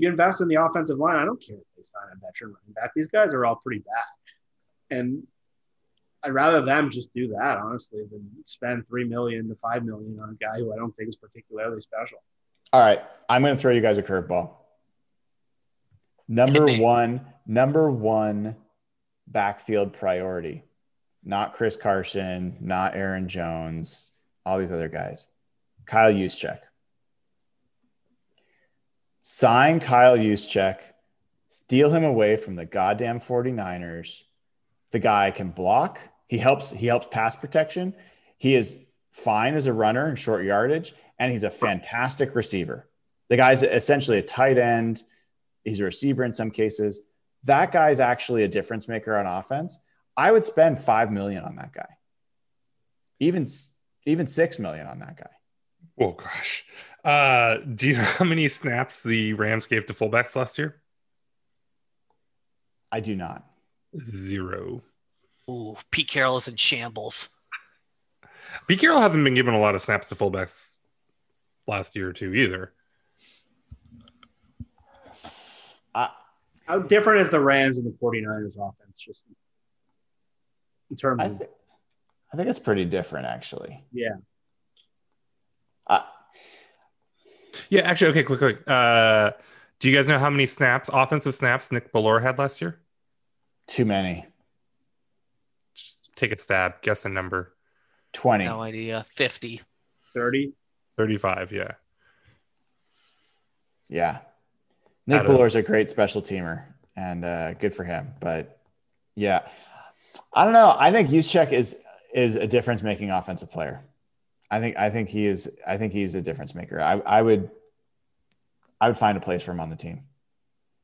you invest in the offensive line, I don't care if they sign a veteran running back. These guys are all pretty bad. And I'd rather them just do that, honestly, than spend three million to five million on a guy who I don't think is particularly special. All right, I'm going to throw you guys a curveball. Number one, number one backfield priority, not Chris Carson, not Aaron Jones, all these other guys. Kyle Juszczyk. Sign Kyle Juszczyk, steal him away from the goddamn 49ers. The guy can block. He helps he helps pass protection. He is fine as a runner in short yardage and he's a fantastic receiver. The guy's essentially a tight end. He's a receiver in some cases. That guy's actually a difference maker on offense. I would spend 5 million on that guy. Even even 6 million on that guy. Oh gosh. Uh, do you know how many snaps the Rams gave to fullbacks last year? I do not. Zero. ooh, Pete Carroll is in shambles. Pete Carroll hasn't been given a lot of snaps to fullbacks last year or two either. How different is the Rams and the 49ers offense just in terms I of think I think it's pretty different actually. yeah. Uh, Yeah, actually, okay, quick, quick. Uh, do you guys know how many snaps, offensive snaps, Nick Bellore had last year? too many. Just take a stab, guess a number. 20. No idea. 50. 30. 35, yeah. Yeah. Nick Out of- Bellore's a great special teamer and uh, good for him. But yeah, I don't know. I think Juszczyk is is a difference making offensive player. I think I think he is I think he's a difference maker. I, I would I would find a place for him on the team.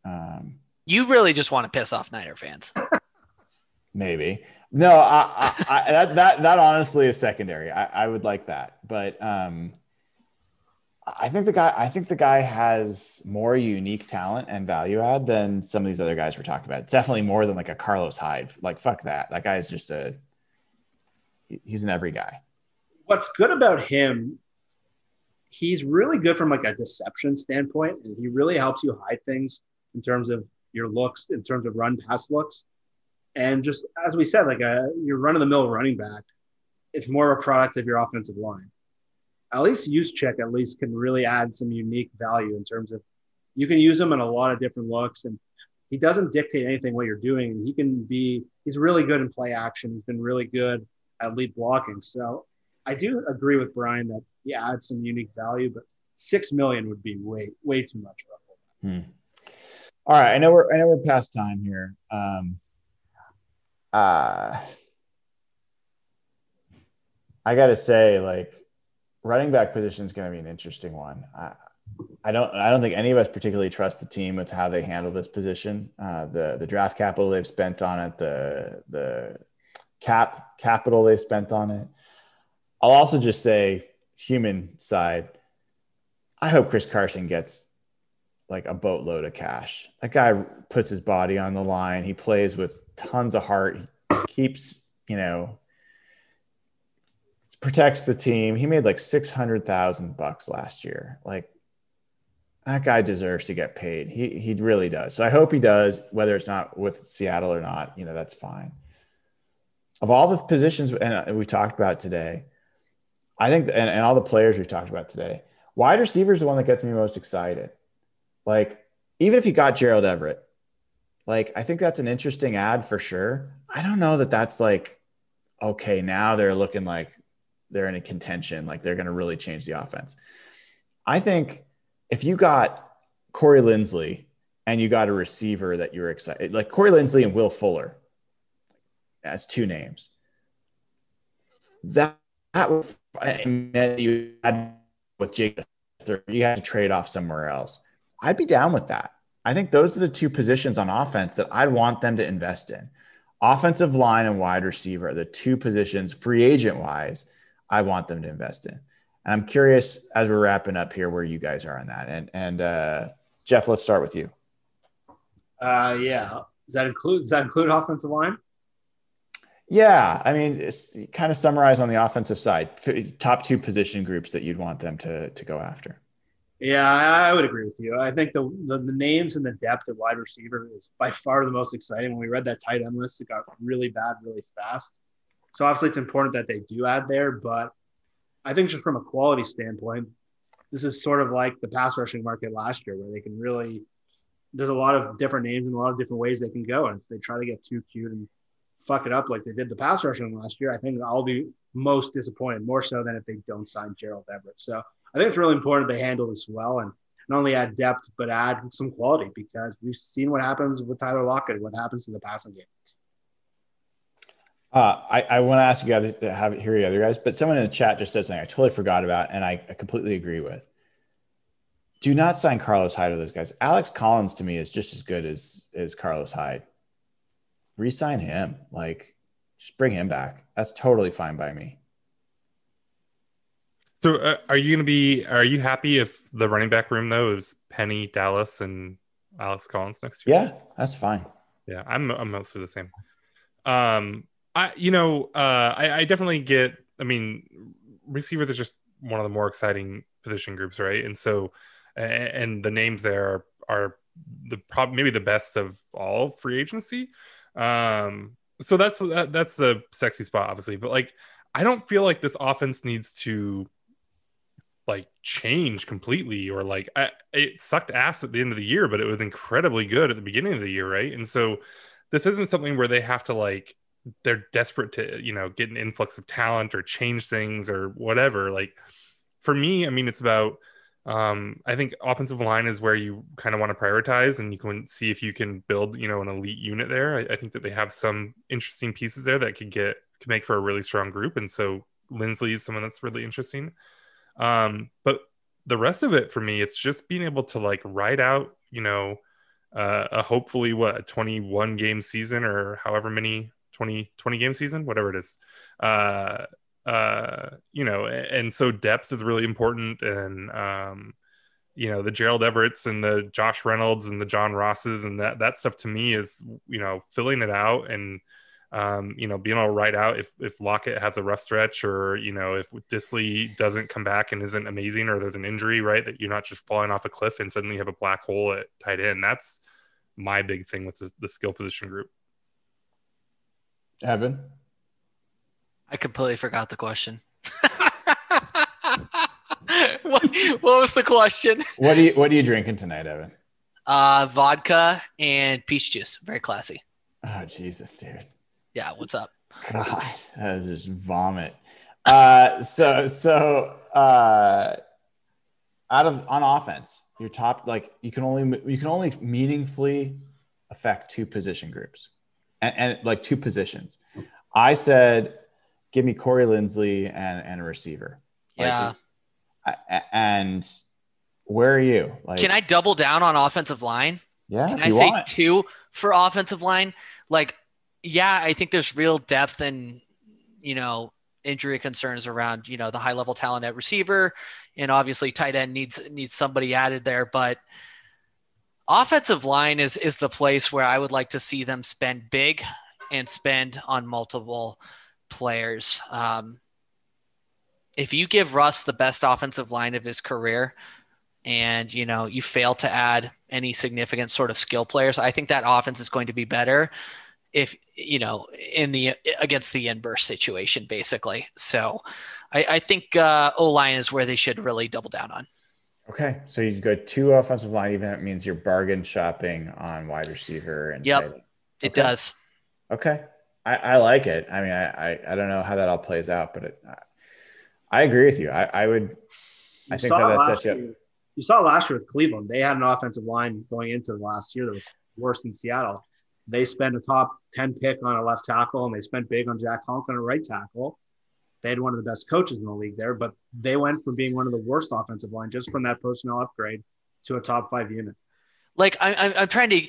Um, You really just want to piss off Niner fans. maybe. No, I, I, I that that that honestly is secondary. I, I would like that, but um, I think the guy I think the guy has more unique talent and value add than some of these other guys we're talking about. Definitely more than like a Carlos Hyde. Like fuck that. That guy's just a he's an every guy. What's good about him, he's really good from like a deception standpoint, and he really helps you hide things in terms of your looks, in terms of run pass looks. And just as we said, like a your run of the mill running back, it's more of a product of your offensive line at least Juszczyk at least can really add some unique value in terms of you can use him in a lot of different looks and he doesn't dictate anything what you're doing. He can be he's really good in play action. He's been really good at lead blocking. So I do agree with Brian that he adds some unique value, but six million would be way way too much. Hmm. All right, I know we're I know we're past time here. Um, uh, I gotta say, like running back position is going to be an interesting one. I, I don't I don't think any of us particularly trust the team with how they handle this position. Uh, the the draft capital they've spent on it, the the cap capital they've spent on it. I'll also just say human side. I hope Chris Carson gets like a boatload of cash. That guy puts his body on the line. He plays with tons of heart. He keeps, you know, protects the team. He made like 600,000 bucks last year. Like that guy deserves to get paid. He he really does. So I hope he does whether it's not with Seattle or not, you know, that's fine. Of all the positions and we talked about today, I think and, and all the players we've talked about today, wide receiver is the one that gets me most excited. Like even if you got Gerald Everett, like I think that's an interesting ad for sure. I don't know that that's like okay, now they're looking like they're in a contention, like they're going to really change the offense. I think if you got Corey Linsley and you got a receiver that you're excited, like Corey Linsley and Will Fuller as two names, that, that meant you had with Jake, you had to trade off somewhere else. I'd be down with that. I think those are the two positions on offense that I'd want them to invest in. Offensive line and wide receiver are the two positions, free agent wise, I want them to invest in. And I'm curious as we're wrapping up here where you guys are on that. And and uh, Jeff, let's start with you. Uh, yeah. Does that include does that include offensive line? Yeah, I mean, it's kind of summarize on the offensive side, top two position groups that you'd want them to to go after. Yeah, I would agree with you. I think the, the, the names and the depth at wide receiver is by far the most exciting. When we read that tight end list, it got really bad really fast. So obviously, it's important that they do add there, but I think just from a quality standpoint, this is sort of like the pass rushing market last year, where they can really. There's a lot of different names and a lot of different ways they can go, and they try to get too cute and fuck it up like they did the pass rushing last year, I think I'll be most disappointed, more so than if they don't sign Gerald Everett. So I think it's really important they handle this well and not only add depth but add some quality because we've seen what happens with Tyler Lockett, what happens to the passing game. Uh, I, I want to ask you guys to have hear you other guys, but someone in the chat just said something I totally forgot about, and I, I completely agree with. Do not sign Carlos Hyde with those guys. Alex Collins to me is just as good as as Carlos Hyde. Resign him, like just bring him back. That's totally fine by me. So, uh, are you going to be? Are you happy if the running back room though is Penny, Dallas, and Alex Collins next year? Yeah, that's fine. Yeah, I'm I'm mostly the same. Um, I, you know, uh, I, I definitely get. I mean, receivers are just one of the more exciting position groups, right? And so, and the names there are, are the prob maybe the best of all free agency. Um, so that's that, that's the sexy spot, obviously. But like, I don't feel like this offense needs to like change completely or like I, it sucked ass at the end of the year, but it was incredibly good at the beginning of the year, right? And so this isn't something where they have to like they're desperate to you know get an influx of talent or change things or whatever like for me i mean it's about um, I think offensive line is where you kind of want to prioritize, and you can see if you can build, you know, an elite unit there. I, I, think that they have some interesting pieces there that could get could make for a really strong group, and so Linsley is someone that's really interesting. Um, but the rest of it for me, it's just being able to like ride out, you know, uh, a hopefully what a 21 game season or however many 20 20 game season whatever it is uh uh you know, and so depth is really important. And, um, you know, the Gerald Everett's and the Josh Reynolds and the John Rosses and that, that stuff to me is, you know, filling it out and, um, you know, being able to ride out if, if Lockett has a rough stretch or, you know, if Dissly doesn't come back and isn't amazing or there's an injury, right, that you're not just falling off a cliff and suddenly you have a black hole at tight end. That's my big thing with the, the skill position group. Evan? I completely forgot the question. what, what was the question? What are you What are you drinking tonight, Evan? Uh, vodka and peach juice. Very classy. Oh Jesus, dude! Yeah, what's up? God, that is just vomit. Uh, so so uh, out of on offense, your top like you can only you can only meaningfully affect two position groups, and, and like two positions. I said, give me Corey Linsley and and a receiver. Like, Yeah. I- and where are you? Like, Can I double down on offensive line? Yeah, Can I say want. two for offensive line? Like, yeah, I think there's real depth and you know injury concerns around you know the high level talent at receiver, and obviously tight end needs needs somebody added there. But offensive line is is the place where I would like to see them spend big and spend on multiple players. Um, if you give Russ the best offensive line of his career, and you know you fail to add any significant sort of skill players, I think that offense is going to be better if you know in the against the inverse situation, basically. So I, I think uh, O line is where they should really double down on. Okay, so you go two offensive line, even it means you're bargain shopping on wide receiver and Yep. end. It does. Okay, I, I like it. I mean, I, I I don't know how that all plays out, but it, I agree with you. I, I would. I think saw that that last sets you You saw last year with Cleveland, they had an offensive line going into the last year that was worse than Seattle. They spent a top 10 pick on a left tackle and they spent big on Jack Conklin on a right tackle. They had one of the best coaches in the league there, but they went from being one of the worst offensive line just from that personnel upgrade to a top five unit. Like I, I'm, I'm trying to.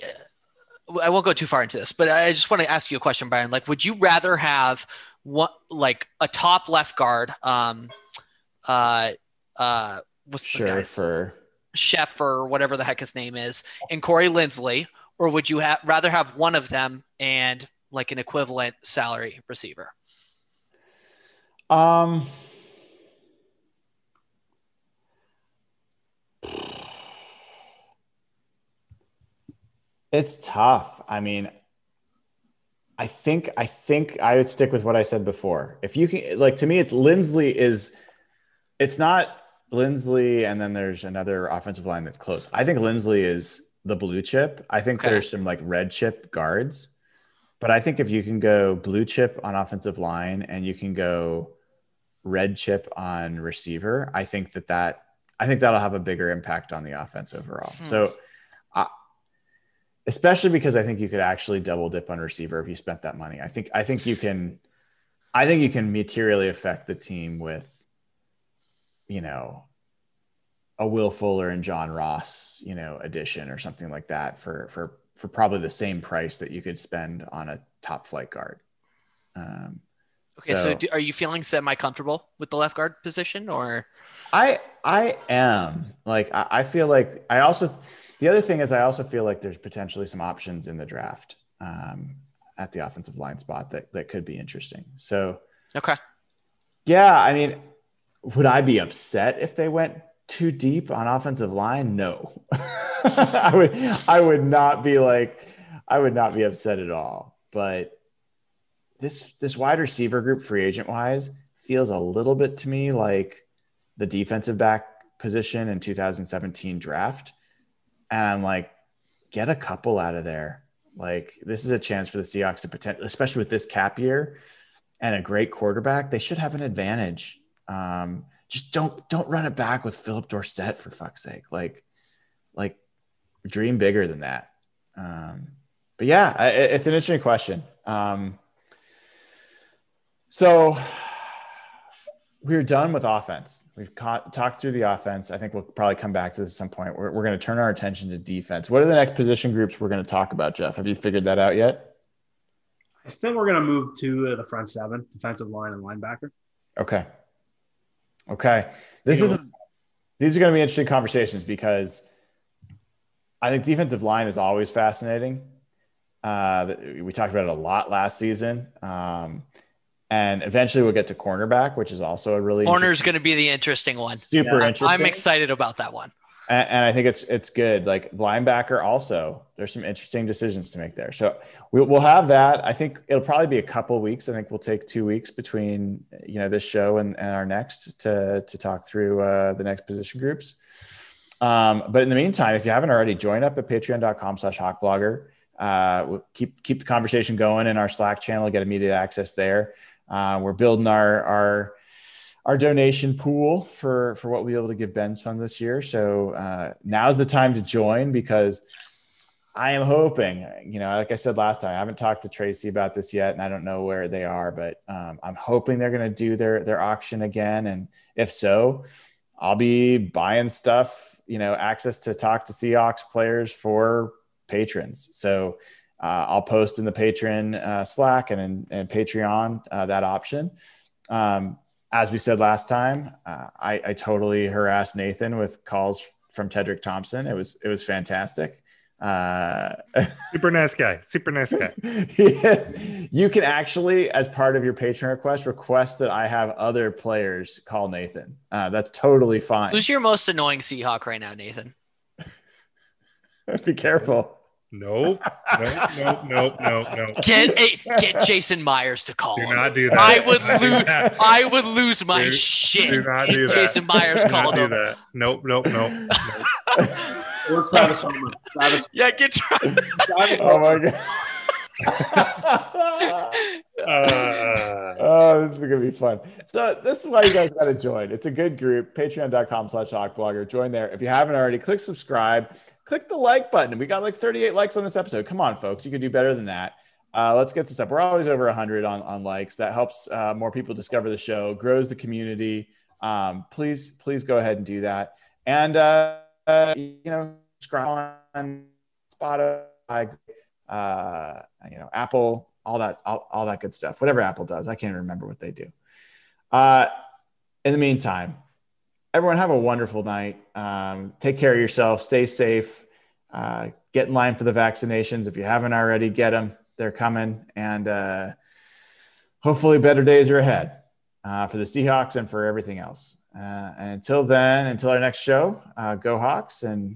I won't go too far into this, but I just want to ask you a question, Brian. Like, would you rather have what, like, a top left guard, um, uh, uh, what's the Sure, guy's for chef or whatever the heck his name is, and Corey Linsley, or would you ha- rather have one of them and like an equivalent salary receiver? um. It's tough. I mean, I think I think I would stick with what I said before. If you can, like, to me, it's Linsley is. It's not Linsley, and then there's another offensive line that's close. I think Linsley is the blue chip. I think Okay. there's some like red chip guards, but I think if you can go blue chip on offensive line and you can go red chip on receiver, I think that that I think that'll have a bigger impact on the offense overall. Hmm. So, especially because I think you could actually double dip on receiver if you spent that money. I think I think you can, I think you can materially affect the team with, you know, a Will Fuller and John Ross, you know, addition or something like that for for for probably the same price that you could spend on a top flight guard. Um, Okay, so, do, are you feeling semi comfortable with the left guard position, or I I am like I, I feel like I also the other thing is I also feel like there's potentially some options in the draft um, at the offensive line spot that that could be interesting. So okay? yeah, I mean, would I be upset if they went too deep on offensive line? No, I would I would not be like I would not be upset at all. But this this wide receiver group, free agent wise, feels a little bit to me like the defensive back position in 2017 draft, and I'm like, get a couple out of there. Like this is a chance for the Seahawks to pretend, especially with this cap year and a great quarterback. They should have an advantage. Um, just don't don't run it back with Phillip Dorsett for fuck's sake. Like, like dream bigger than that. Um, but yeah, I, it's an interesting question. Um, so we're done with offense. We've caught, talked through the offense. I think we'll probably come back to this at some point. We're, we're going to turn our attention to defense. What are the next position groups we're going to talk about, Jeff? Have you figured that out yet? I think we're going to move to uh, the front seven, defensive line and linebacker. Okay. Okay. This You is know- these are going to be interesting conversations because I think defensive line is always fascinating. Uh, we talked about it a lot last season. Um, and eventually we'll get to cornerback, which is also a really corner is going to be the interesting one. super I'm- interesting. I'm excited about that one. and, and I think it's it's good. Like linebacker, also there's some interesting decisions to make there. So we, we'll have that. I think it'll probably be a couple weeks. I think we'll take two weeks between you know this show and, and our next to to talk through uh, the next position groups. Um, but in the meantime, if you haven't already, join up at patreon.com/slash hawkblogger. Uh, we'll keep keep the conversation going in our Slack channel. Get immediate access there. Uh, we're building our our our donation pool for for what we'll be able to give Ben's Fund this year. So uh, now's the time to join because I am hoping, you know, like I said last time, I haven't talked to Tracy about this yet, and I don't know where they are, but um, I'm hoping they're going to do their their auction again, and if so, I'll be buying stuff, you know, access to talk to Seahawks players for patrons. So uh, I'll post in the patron uh, Slack and in, and Patreon uh, that option. Um, as we said last time, uh, I, I totally harassed Nathan with calls from Tedric Thompson. It was it was fantastic. Uh, Super nice guy. Super nice guy. yes, you can actually, as part of your patron request, request that I have other players call Nathan. Uh, that's totally fine. Who's your most annoying Seahawk right now, Nathan? Be careful. Nope. Nope. Nope. Nope. Nope. Nope. Get a, get Jason Myers to call Do him. not do that. I would lose. I would lose my Do- shit. Do not if do that. Jason Myers Do not called do him. that. Nope. Nope. Nope. nope. Or Travis Homer. Travis, Yeah, get Travis. Travis Oh Homer. my god. Uh, Oh, this is gonna be fun. So this is why you guys gotta join. It's a good group. Patreon.com slash blogger. Join there. If you haven't already, click subscribe, click the like button. We got like 38 likes on this episode. Come on, folks. You can do better than that. Uh, let's get this up. We're always over 100 on, on likes. That helps uh, more people discover the show, grows the community. Um, please, please go ahead and do that. And, uh, you know, subscribe on Spotify, uh, you know, Apple, all that, all, all that good stuff. Whatever Apple does, I can't remember what they do. Uh, in the meantime, everyone have a wonderful night. Um, take care of yourself. Stay safe. Uh, get in line for the vaccinations. If you haven't already, get them. They're coming, and uh, hopefully, better days are ahead uh, for the Seahawks and for everything else. Uh, and until then, until our next show, uh, go Hawks and